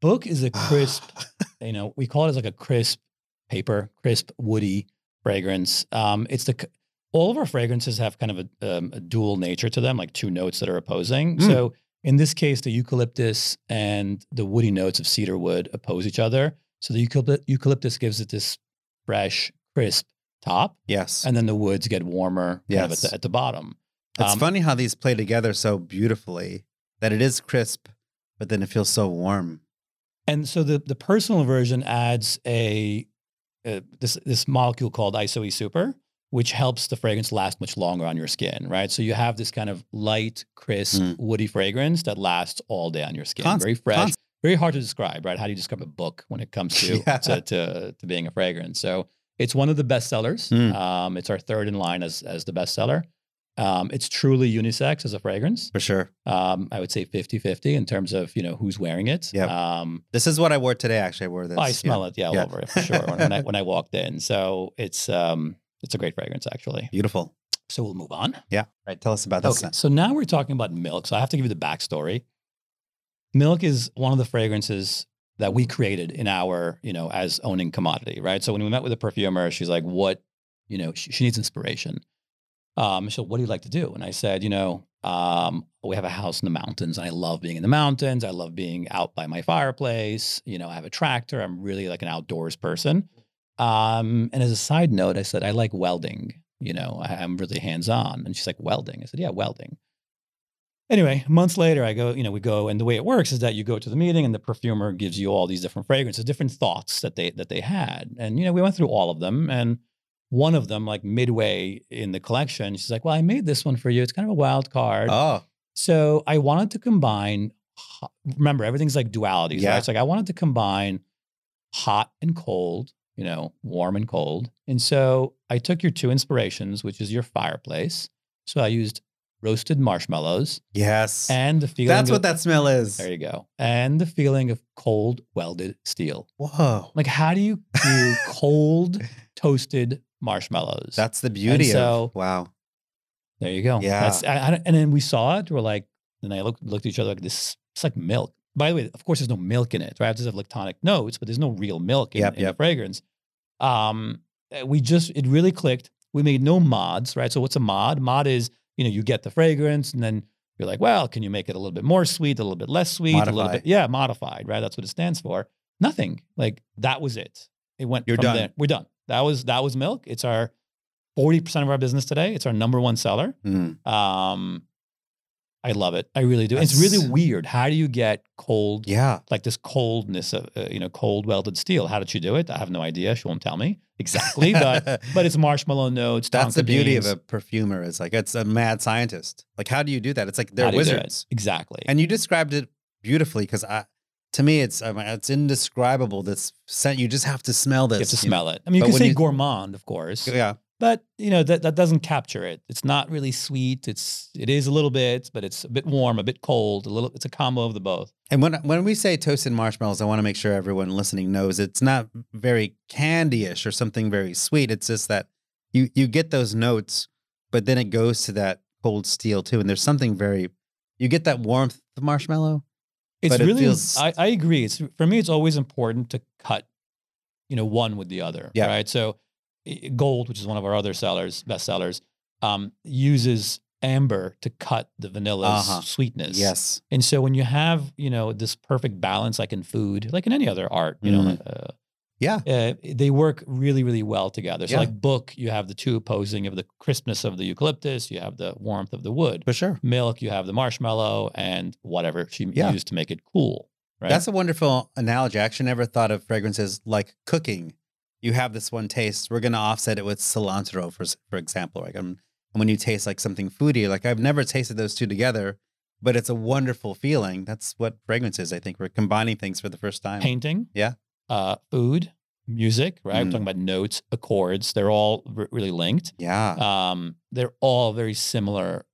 Book is a [SIGHS] crisp, you know, we call it as like a crisp paper, crisp, woody fragrance. Um, it's the all of our fragrances have kind of a, um, a dual nature to them, like two notes that are opposing. Mm. So in this case, the eucalyptus and the woody notes of cedar wood oppose each other. So the eucalyptus, gives it this fresh, crisp top, yes. and then the woods get warmer kind of at Yes. the, at the bottom. It's um, funny how these play together so beautifully that it is crisp, but then it feels so warm. And so the the personal version adds a uh, this this molecule called ISOE super, which helps the fragrance last much longer on your skin, right? So you have this kind of light, crisp, Mm. woody fragrance that lasts all day on your skin. Cons- very fresh, cons- very hard to describe, right? How do you describe a book when it comes [LAUGHS] to Yeah. to, to to being a fragrance? So it's one of the best sellers. Mm. Um, it's our third in line as as the best seller. Um, it's truly unisex as a fragrance. For sure. Um, I would say 50-50 in terms of, you know, who's wearing it. Yep. Um, This is what I wore today. Actually, I wore this. I yeah. smell it, yeah, all Yeah. over it for sure when, when I when I walked in. So it's um it's a great fragrance actually. Beautiful. So we'll move on. Yeah. Right. Tell us about this. Okay, scent. so now we're talking about milk. So I have to give you the backstory. Milk is one of the fragrances that we created in our, you know, as owning commodity, right? So when we met with the perfumer, she's like, "What, you know, she, she needs inspiration." Um, so what do you like to do? And I said, you know, um, we have a house in the mountains. And I love being in the mountains. I love being out by my fireplace. You know, I have a tractor. I'm really like an outdoors person. Um, and as a side note, I said I like welding. You know, I, I'm really hands on. And she's like, welding. I said, yeah, welding. Anyway, months later, I go, you know, we go, and the way it works is that you go to the meeting, and the perfumer gives you all these different fragrances, different thoughts that they that they had, and you know, we went through all of them, and one of them, like midway in the collection, she's like, "Well, I made this one for you. It's kind of a wild card. Oh, So I wanted to combine. Remember, everything's like dualities, Yeah. right? It's like I wanted to combine hot and cold, you know, warm and cold. And so I took your two inspirations, which is your fireplace. So I used roasted marshmallows yes. and the feeling. That's of, what that smell is. There you go. And the feeling of cold welded steel. Whoa. Like, how do you do cold [LAUGHS] toasted marshmallows? That's the beauty so- of wow. There you go. Yeah. That's, I, I, and then we saw it. We're like, and I looked looked at each other like this. It's like milk. By the way, of course, there's no milk in it, right? There's have lactonic notes, but there's no real milk in, Yep, in the fragrance. Um, uh, we just it really clicked. We made no mods, right? So what's a mod? Mod is you know you get the fragrance, and then you're like, well, can you make it a little bit more sweet, a little bit less sweet, a little bit, yeah, modified, right? That's what it stands for. Nothing. Like that was it. It went. You're from done. There. We're done. That was that was milk. It's our forty percent of our business today. It's our number one seller. Mm. Um, I love it. I really do. It's really weird. How do you get cold, Yeah. like this coldness of, uh, you know, cold welded steel? How did she do it? I have no idea. She won't tell me exactly, but [LAUGHS] but it's marshmallow notes. That's the beauty of a perfumer. Is like it's a mad scientist. Like, how do you do that? It's like they're How do you do it? wizards. Exactly. And you described it beautifully because I, to me, it's I mean, it's indescribable. This scent. You just have to smell this. you have to you know? smell it. I mean, you But can say you- gourmand, of course, Yeah. but you know that that doesn't capture it. It's not really sweet. It's it is a little bit, but it's a bit warm, a bit cold. A little. It's a combo of the both. And when when we say toasted marshmallows, I want to make sure everyone listening knows it's not very candy-ish or something very sweet. It's just that you you get those notes, but then it goes to that cold steel too. And there's something very you get that warmth of marshmallow. It's But it really. feels- I, I agree. It's for me. It's always important to cut, you know, one with the other. Yeah. Right. So, gold, which is one of our other sellers, best sellers, um, uses amber to cut the vanilla's Uh-huh. sweetness. Yes. And so when you have, you know, this perfect balance, like in food, like in any other art, you know, Mhm. uh, Yeah. uh, they work really, really well together. So Yeah. like book, you have the two opposing of the crispness of the eucalyptus, you have the warmth of the wood. For sure. Milk, you have the marshmallow and whatever she Yeah. used to make it cool. Right. That's a wonderful analogy. I actually never thought of fragrances like cooking. You have this one taste. We're going to offset it with cilantro, for for example. Like, um, when you taste like something foodie, like I've never tasted those two together, but it's a wonderful feeling. That's what fragrance is. I think we're combining things for the first time. painting, Yeah. Uh, food, music, right? Mm. We're talking about notes, accords. They're all r- really linked. Yeah. Um, they're all very similar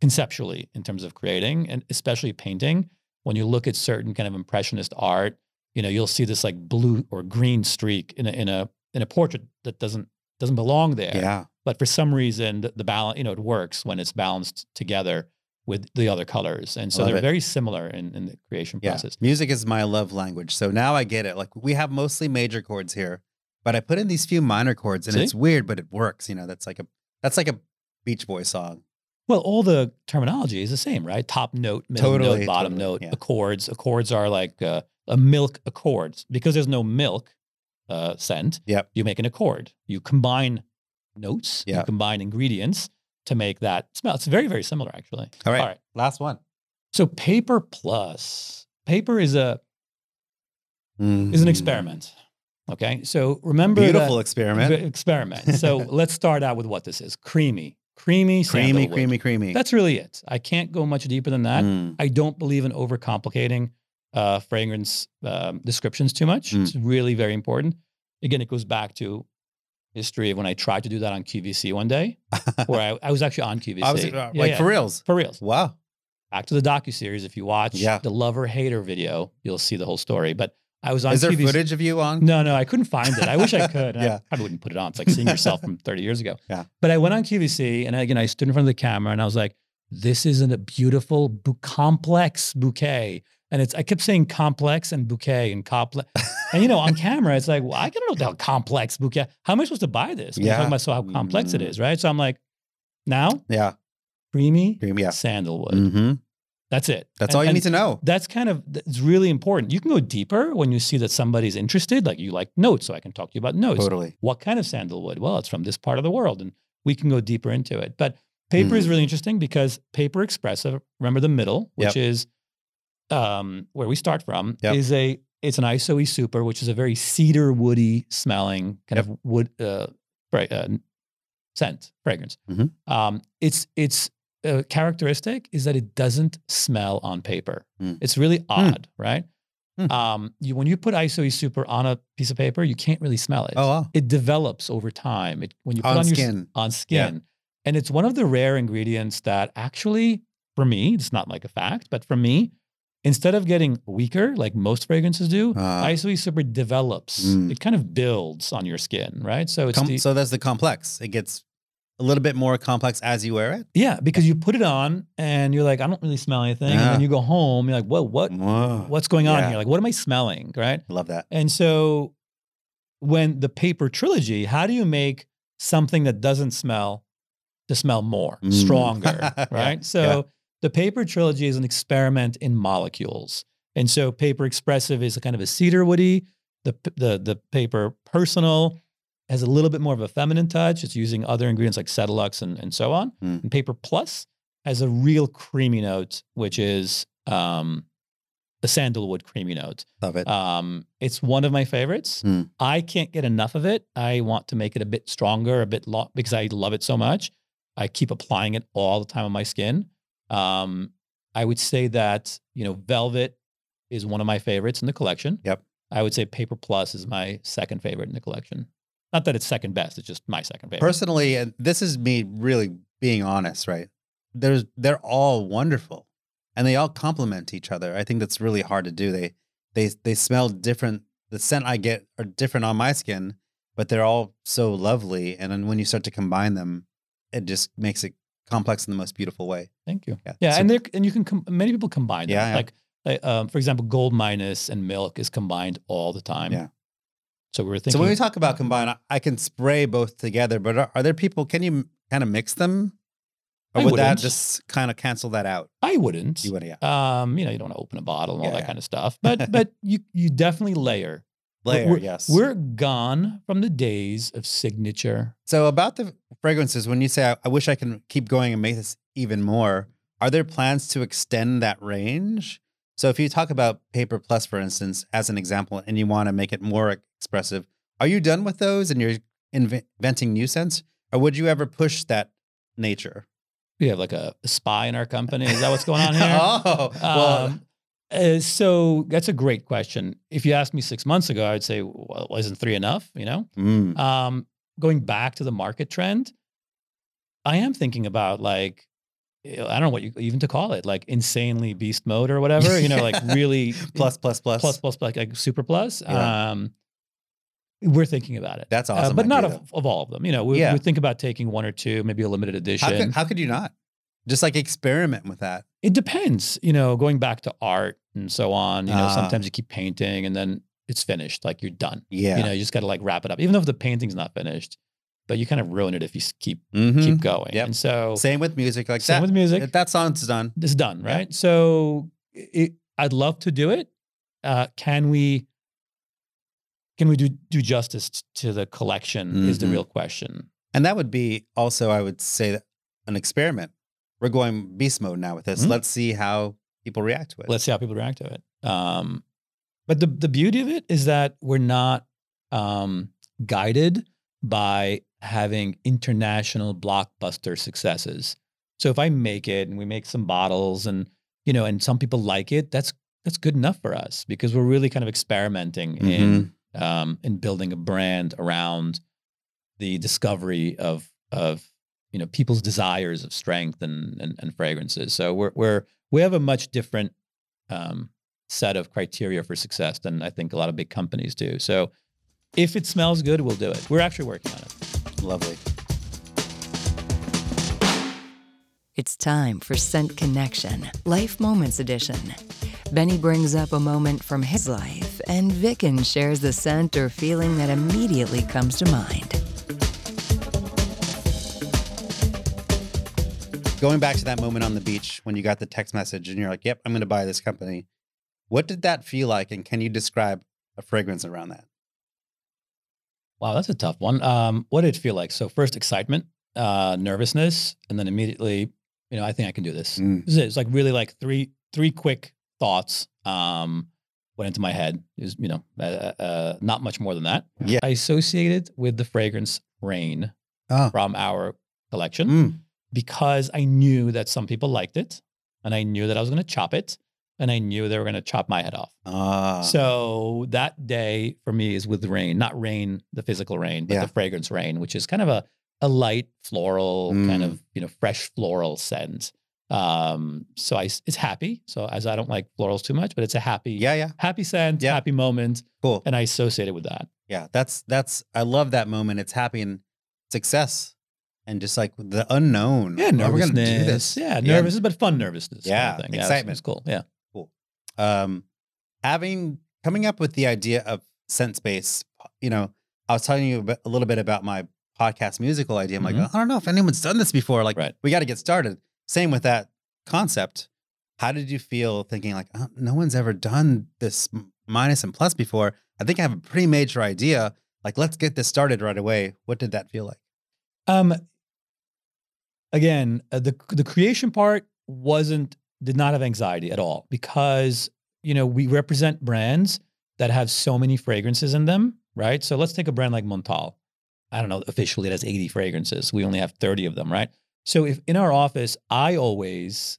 conceptually in terms of creating, and especially painting. When you look at certain kind of impressionist art, you know you'll see this like blue or green streak in a in a in a portrait that doesn't doesn't belong there. yeah. But for some reason, the, the balance, you know, it works when it's balanced together. With the other colors, and so they're it. very similar in, in the creation Yeah. process. Music is my love language. So now I get it. Like we have mostly major chords here, but I put in these few minor chords and See? it's weird, but it works. You know, that's like a that's like a Beach Boy song. Well, all the terminology is the same, right? Top note, middle Totally, note, bottom totally, note, yeah. accords. Accords are like uh, a milk accord because there's no milk uh, scent. Yep. You make an accord. You combine notes. Yeah. You combine ingredients to make that smell. It's very very similar actually. All right. All right. Last one. So paper plus paper is a is an Mm. experiment. Okay. So remember Beautiful experiment. experiment. So [LAUGHS] let's start out with what this is. Creamy. Creamy creamy, creamy, creamy. That's really it. I can't go much deeper than that. Mm. I don't believe in overcomplicating uh, fragrance um, descriptions too much. Mm. It's really very important. Again, it goes back to history of when I tried to do that on QVC one day, [LAUGHS] where I, I was actually on QVC. I was, uh, Yeah, like yeah, for reals. for reals. Wow. Back to the docu series. If you watch Yeah. the lover hater video, you'll see the whole story. But I was on Is there QVC. footage of you on? No, no, I couldn't find it. I wish I [LAUGHS] could. Yeah. I probably wouldn't put it on. It's like seeing yourself from 30 years ago. Yeah. But I went on QVC and again, I stood in front of the camera and I was like, this is a beautiful, bu- complex bouquet. And it's, I kept saying complex and bouquet and complex. and you know, on camera, it's like, well, I don't know what the hell complex bouquet. How am I supposed to buy this? Yeah. talking about so how complex it Mm. is, right? So I'm like, now, Yeah. creamy Creamy. Yeah. sandalwood. hmm That's it. That's And- all you need to know. that's kind of it's really important. You can go deeper when you see that somebody's interested, like you like notes, so I can talk to you about notes. Totally. What kind of sandalwood? Well, it's from this part of the world, and we can go deeper into it. But paper is Mm. really interesting because paper expressive. Remember the middle, which Yep. is um, where we start from, Yep. is a it's an ISOE super, which is a very cedar woody smelling kind of wood uh, fra- uh, scent fragrance. Mhm. Um, it's it's uh, characteristic is that it doesn't smell on paper. Mm. It's really odd, right? Hmm. Um, you, when you put ISOE super on a piece of paper, you can't really smell it. Oh, wow. It develops over time. It, when you put On on, your skin. on skin, and it's one of the rare ingredients that actually, for me, it's not like a fact, but for me, instead of getting weaker like most fragrances do, Ah. ISOE super develops. Mm. It kind of builds on your skin, right? So it's Com- the, so that's the complex. It gets a little bit more complex as you wear it. yeah, because you put it on and you're like, I don't really smell anything, and then you go home, you're like, what, what, Whoa. what's going on Yeah. here? Like, what am I smelling, right? I love that. And so when the paper trilogy, how do you make something that doesn't smell to smell more, Mm. stronger, [LAUGHS] Yeah, right? So yeah. The paper trilogy is an experiment in molecules. And so paper expressive is a kind of a cedar woody. The, the, the paper personal has a little bit more of a feminine touch. It's using other ingredients like Cetalox and, and so on. Mm. And paper plus has a real creamy note, which is um, the sandalwood creamy note. Love it. Um, it's one of my favorites. Hmm. I can't get enough of it. I want to make it a bit stronger, a bit long because I love it so much. I keep applying it all the time on my skin. Um, I would say that you know, Velvet is one of my favorites in the collection. Yep. I would say Paper Plus is my second favorite in the collection. Not that it's second best; it's just my second favorite. Personally, and this is me really being honest, right? There's they're all wonderful, and they all complement each other. I think that's really hard to do. They they they smell different. The scent I get are different on my skin, but they're all so lovely. And then when you start to combine them, it just makes it complex in the most beautiful way. Thank you. Yeah. Yeah, So- and there and you can com- many people combine them. Yeah, yeah. Like, like, um, for example, Gold Minus and Milk is combined all the time. Yeah. So we were thinking. so when we talk about combine, I- I can spray both together. But are, are there people? Can you kind of mix them, or I would that just kind of cancel that out? I wouldn't. You wouldn't. yeah. Um, you know, you don't want to open a bottle and all that yeah. kind of stuff. But [LAUGHS] but you you definitely layer. Layer, we're, yes. We're gone from the days of signature. So about the fragrances, when you say I, I wish I can keep going and make this even more, are there plans to extend that range? So if you talk about Paper Plus, for instance, as an example, and you want to make it more expressive, are you done with those and you're inventing new scents, or would you ever push that nature? We have like a, spy in our company. Is that what's going on [LAUGHS] here? oh, well, Um, uh, so that's a great question. If you asked me six months ago, I'd say, well, isn't three enough? You know, mm, um, going back to the market trend, I am thinking about like, I don't know what you even to call it, like insanely beast mode or [LAUGHS] whatever. You know, like really plus, plus, plus. plus plus like, like super plus. Yeah. Um, we're thinking about it. That's Uh, awesome. but not of, of all of them. You know, we, Yeah. we think about taking one or two, maybe a limited edition. How could, how could you not? Just like experiment with that. It depends, you know, going back to art and so on. You know, Ah. sometimes you keep painting and then it's finished, like you're done. Yeah. You know, you just got to like wrap it up, even if the painting's not finished. But you kind of ruin it if you keep Mhm. keep going. Yep. And so Same with music like same that. with music. If that song's done. it's done, Yeah. right? So it, I'd love to do it. Uh, can we? Can we do do justice to the collection? Is the Mhm. real question. And that would be also, I would say, that an experiment. We're going beast mode now with this. Mhm. Let's see how people react to it. Let's see how people react to it. Um, but the the beauty of it is that we're not um, guided by having international blockbuster successes. So if I make it and we make some bottles and you know and some people like it, that's that's good enough for us because we're really kind of experimenting in um, in building a brand around the discovery of of you know people's desires of strength and and, and fragrances. So we're we're we have a much different um, set of criteria for success than I think a lot of big companies do. So if it smells good, we'll do it. We're actually working on it. Lovely. It's time for Scent Connection, Life Moments Edition. Benny brings up a moment from his life, and Vicken shares the scent or feeling that immediately comes to mind. Going back to that moment on the beach when you got the text message and you're like, yep, I'm going to buy this company. What did that feel like? And can you describe a fragrance around that? Wow, that's a tough one. Um, what did it feel like? So first excitement, uh, nervousness, and then immediately, you know, I think I can do this. Mm. This is like really like three three quick thoughts um, went into my head. Is you know, uh, uh, not much more than that. Yeah. I associated with the fragrance Rain Oh. from our collection Mm. because I knew that some people liked it, and I knew that I was going to chop it, and I knew they were going to chop my head off. Ah. So that day for me is with rain, not rain, the physical rain, but Yeah. the fragrance rain, which is kind of a, a light floral, kind Mm. of, you know, fresh floral scent. Um, so I, it's happy. So as I don't like florals too much, but it's a happy, yeah, yeah. happy scent, Yeah. happy moment. Cool. And I associate it with that. Yeah, that's that's I love that moment. It's happy and success, and just like the unknown. Yeah. Oh, we're Nervousness. gonna do this. Yeah. Nervous, but fun nervousness. kind of Yeah, excitement. Cool. Yeah. Um, having coming up with the idea of scent space. You know, I was telling you a, bit, a little bit about my podcast musical idea. I'm Mhm. like, I don't know if anyone's done this before. Like, Right. we got to get started. Same with that concept. How did you feel thinking like, oh, no one's ever done this minus and plus before? I think I have a pretty major idea. Like, let's get this started right away. What did that feel like? Um, again, uh, the the creation part wasn't did not have anxiety at all because you know we represent brands that have so many fragrances in them, right? So let's take a brand like Montale. I don't know, officially it has 80 fragrances. We only have 30 of them, right? So if in our office, I always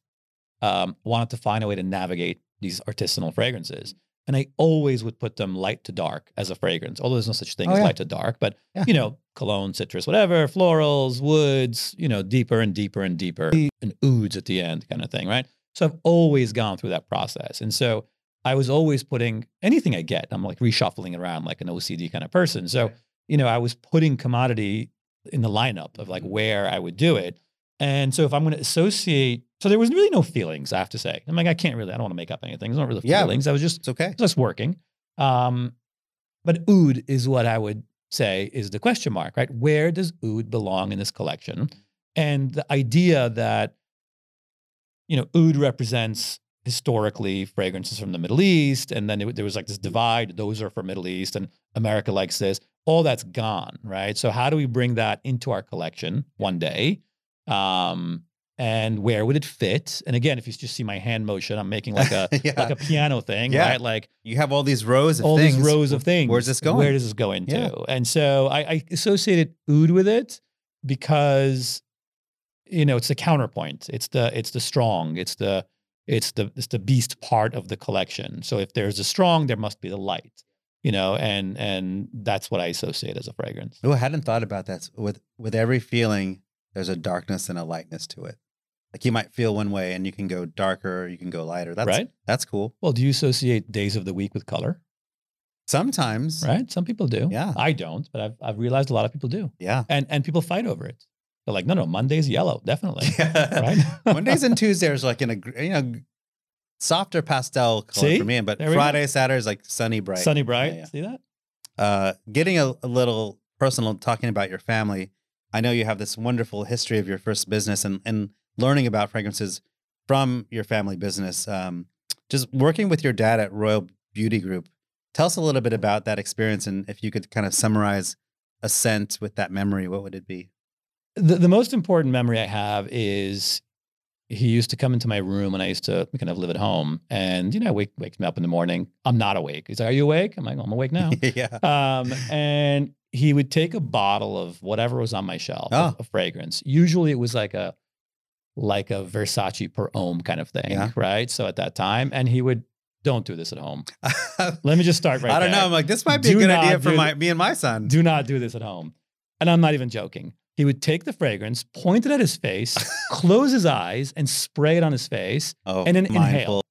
um, wanted to find a way to navigate these artisanal fragrances. And I always would put them light to dark as a fragrance, although there's no such thing Oh, as yeah. light to dark. But Yeah. you know, cologne, citrus, whatever, florals, woods, you know, deeper and deeper and deeper, and ouds at the end, kind of thing, right? So I've always gone through that process. And so I was always putting anything I get, I'm like reshuffling it around like an OCD kind of person. So, you know, I was putting commodity in the lineup of like where I would do it. And so if I'm going to associate, so there was really no feelings, I have to say. I'm like, I can't really, I don't want to make up anything. There's not really Yeah. feelings. I was just It's okay. just working. Um, but oud is what I would say is the question mark, right? Where does oud belong in this collection? And the idea that, you know, oud represents historically fragrances from the Middle East, and then it, there was like this divide. Those are from Middle East, and America likes this. All that's gone, right? So how do we bring that into our collection one day? Um, and where would it fit? And again, if you just see my hand motion, I'm making like a [LAUGHS] yeah. like a piano thing, Yeah. right? Like you have all these rows of all things. these rows of things. Where's this going? Where does this go into? Yeah. And so I, I associated oud with it because you know it's the counterpoint. It's the it's the strong. It's the it's the it's the beast part of the collection. So if there's a strong, there must be the light. You know, and and that's what I associate as a fragrance. Oh, I hadn't thought about that. With with every feeling, there's a darkness and a lightness to it. Like you might feel one way, and you can go darker, you can go lighter. That's right? That's cool. Well, do you associate days of the week with color? Sometimes, Right? Some people do. Yeah. I don't, but I've I've realized a lot of people do. Yeah, And and people fight over it. They're like, no, no, Monday's yellow, definitely. [LAUGHS] Right? [LAUGHS] Mondays and Tuesdays are like in a you know softer pastel color See? for me, but we go. Friday, Saturday is like sunny bright. Sunny bright. Yeah, yeah. See that? Uh, getting a, a little personal, talking about your family. I know you have this wonderful history of your first business and and learning about fragrances from your family business. Um, just working with your dad at Royal Beauty Group. Tell us a little bit about that experience, and if you could kind of summarize a scent with that memory, what would it be? The, the most important memory I have is he used to come into my room when I used to kind of live at home. And, you know, wake, wakes me up in the morning. I'm not awake. He's like, Are you awake? I'm like, I'm awake now. [LAUGHS] yeah. um, and he would take a bottle of whatever was on my shelf, Oh. of, of fragrance. Usually it was like a like a Versace pour Homme kind of thing, Yeah. right? So at that time, and he would don't do this at home. [LAUGHS] Let me just start right I don't there. know. I'm like, this might be Do a good idea for my me and my son. Do not do this at home. And I'm not even joking. He would take the fragrance, point it at his face, [LAUGHS] close his eyes, and spray it on his face. oh, and then mindful. inhale.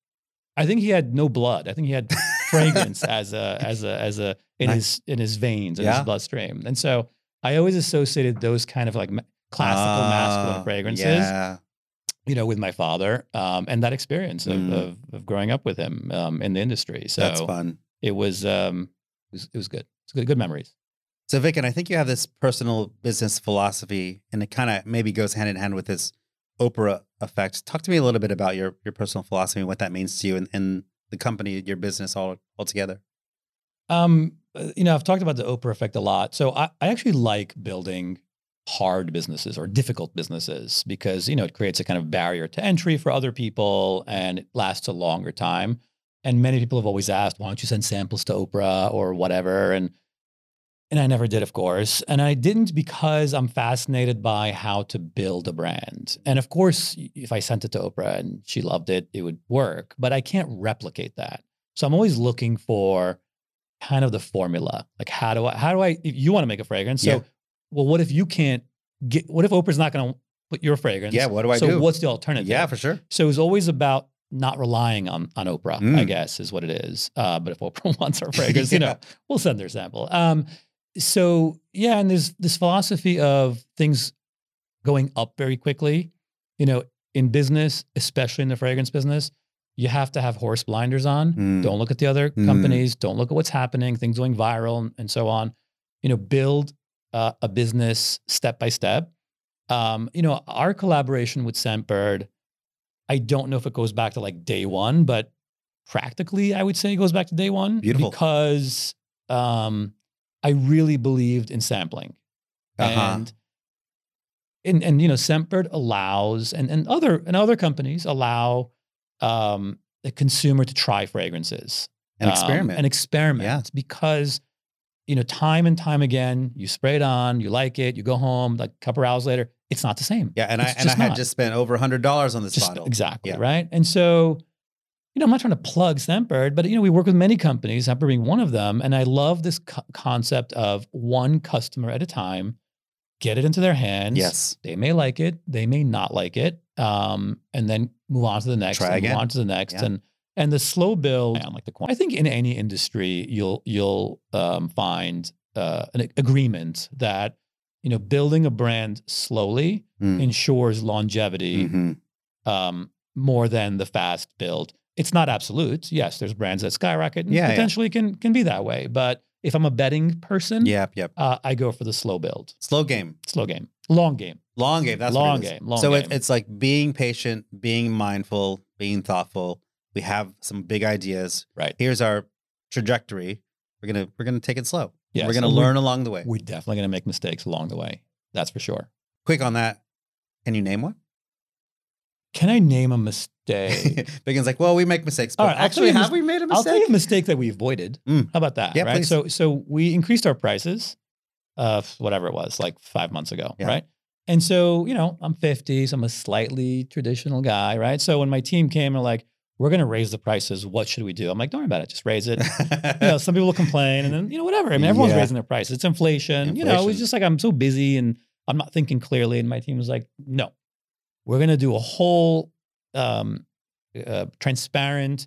I think he had no blood. I think he had [LAUGHS] fragrance as a as a as a in Nice. his in his veins in Yeah. his bloodstream. And so I always associated those kind of like classical masculine Ah, fragrances, Yeah. you know, with my father um, and that experience of, Mm. of, of growing up with him um, in the industry. So That's fun. it was um, it was it was good. It's good good memories. So, Vic, and I think you have this personal business philosophy, and it kind of maybe goes hand in hand with this Oprah effect. Talk to me a little bit about your your personal philosophy and what that means to you and, and the company, your business all altogether. Um, uh, you know, I've talked about the Oprah effect a lot. So I, I actually like building hard businesses or difficult businesses because, you know, it creates a kind of barrier to entry for other people and it lasts a longer time. And many people have always asked, why don't you send samples to Oprah or whatever? And and I never did, of course. And I didn't because I'm fascinated by how to build a brand. And of course, if I sent it to Oprah and she loved it, it would work. But I can't replicate that. So I'm always looking for kind of the formula. Like how do I how do I if you want to make a fragrance? So Yeah. well, what if you can't get what if Oprah's not gonna put your fragrance? Yeah, what do I so do? what's the alternative? Yeah, for sure. So it was always about not relying on on Oprah, Mm. I guess, is what it is. Uh, but if Oprah [LAUGHS] wants our [LAUGHS] fragrance, you know, we'll send their sample. Um, so yeah, and there's this philosophy of things going up very quickly. You know, in business, especially in the fragrance business, you have to have horse blinders on. Mm. Don't look at the other Mm. companies. Don't look at what's happening, things going viral, and, and so on. You know, build uh, a business step by step. Um, you know, our collaboration with Scentbird, I don't know if it goes back to like day one, but practically, I would say it goes back to day one. Beautiful. Because um, I really believed in sampling. Uh-huh. And and and you know, Scentbird allows and and other and other companies allow um, the consumer to try fragrances An um, experiment. and experiment Yeah. because you know time and time again you spray it on you like it you go home like a couple hours later it's not the same yeah, and I and I had not. just spent over a hundred dollars on this Just- bottle. exactly Yeah. right and so you know i'm not trying to plug Scentbird but you know we work with many companies Scentbird being one of them and i love this co- concept of one customer at a time get it into their hands Yes. they may like it they may not like it um, and then move on to the next Try and again. move on to the next Yeah. and and the slow build I like the I think in any industry you'll you'll um, find uh, an agreement that you know building a brand slowly Mm. ensures longevity Mhm. um, more than the fast build. It's not absolute. Yes, there's brands that skyrocket and Yeah, yeah. potentially can can be that way. But if I'm a betting person, Yep, yep. uh, I go for the slow build, Slow game. slow game, long game. Long game. That's Long what it is. game, long so It, it's like being patient, being mindful, being thoughtful. We have some big ideas. Right. Here's our trajectory. We're gonna we're gonna take it slow. Yes, we're gonna we're- learn along the way. We're definitely going to make mistakes along the way. That's for sure. Quick on that. Can you name one? Can I name a mistake? [LAUGHS] Vicken's like, well, we make mistakes, but right, actually, you have mis- we made a I'll tell you mistake? a mistake that we avoided. Mm. How about that? Yeah, right. please. So so we increased our prices, uh, whatever it was, like five months ago, Yeah. right? And so you know, I'm 50, so I'm a slightly traditional guy, right? So when my team came and like, we're going to raise the prices. What should we do? I'm like, don't worry about it. Just raise it. you know, [LAUGHS] some people will complain, and then you know, whatever. I mean, everyone's Yeah. raising their prices. It's inflation. You know, it was just like I'm so busy and I'm not thinking clearly. And my team was like, no, we're going to do a whole um, uh, transparent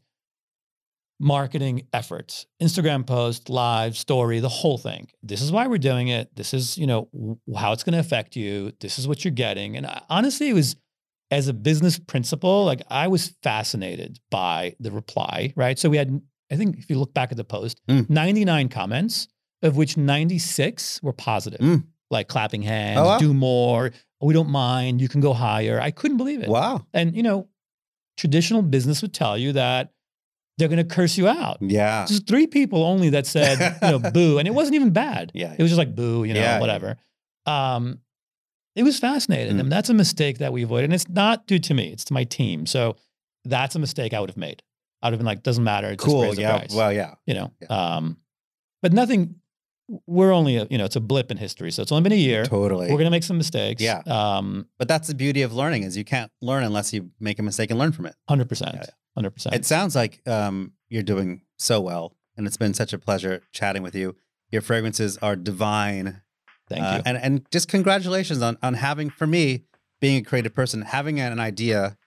marketing efforts, Instagram post, live, story, the whole thing. This is why we're doing it. This is, you know, how it's going to affect you. This is what you're getting. And I, honestly, it was as a business principle, like I was fascinated by the reply, right? So we had, I think if you look back at the post, Mm. 99 comments, of which 96 were positive, Mm. like clapping hands, Oh, wow. do more, we don't mind, you can go higher. I couldn't believe it. Wow. And, you know, traditional business would tell you that they're going to curse you out. Yeah. Just three people only that said, you know, boo. And it [LAUGHS] wasn't even bad. Yeah. It was just like boo, you know, Yeah, yeah. whatever. Um, it was fascinating. Mm. And that's a mistake that we avoid. And it's not due to me, it's to my team. So that's a mistake I would have made. I would have been like, doesn't matter. Cool. Yeah. Well, yeah. you know, Yeah. um, but nothing, we're only, a, you know, it's a blip in history. So it's only been a year. Totally. We're going to make some mistakes. Yeah. Um, but that's the beauty of learning is you can't learn unless you make a mistake and learn from it. 100%. Yeah, 100%. It sounds like um, you're doing so well, and it's been such a pleasure chatting with you. Your fragrances are divine, Thank Uh, you. and and just congratulations on on having for me being a creative person, having an idea,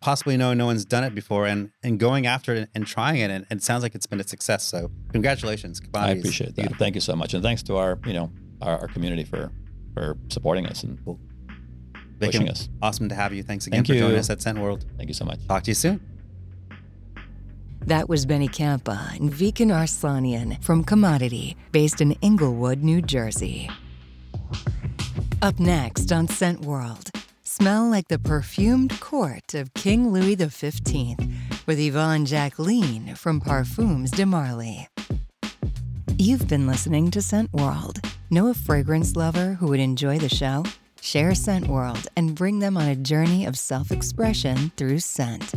possibly knowing no one's done it before, and and going after it and trying it, and, and it sounds like it's been a success. So congratulations, I appreciate that. You. Thank you so much, and thanks to our you know our, our community for for supporting us and Vic, pushing us. Awesome to have you. Thanks again Thank for joining us at Scent World. Thank you so much. Talk to you soon. That was Benny Campa and Vicken Arslanian from Commodity, based in Englewood, New Jersey. Up next on Scent World, smell like the perfumed court of King Louis XV with Yvonne Jacqueline from Parfums de Marly. You've been listening to Scent World. Know a fragrance lover who would enjoy the show? Share Scent World and bring them on a journey of self expression through scent.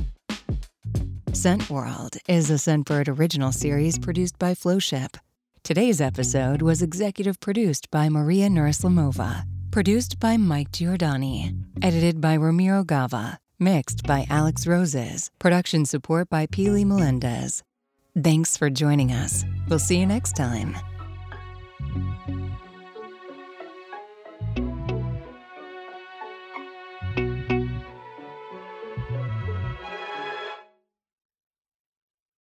Scent World is a Scentbird original series produced by Flowship. Today's episode was executive produced by Maria Nuraslamova, produced by Mike Giordani, edited by Ramiro Gava, mixed by Alex Roses, production support by Peely Melendez. Thanks for joining us. We'll see you next time.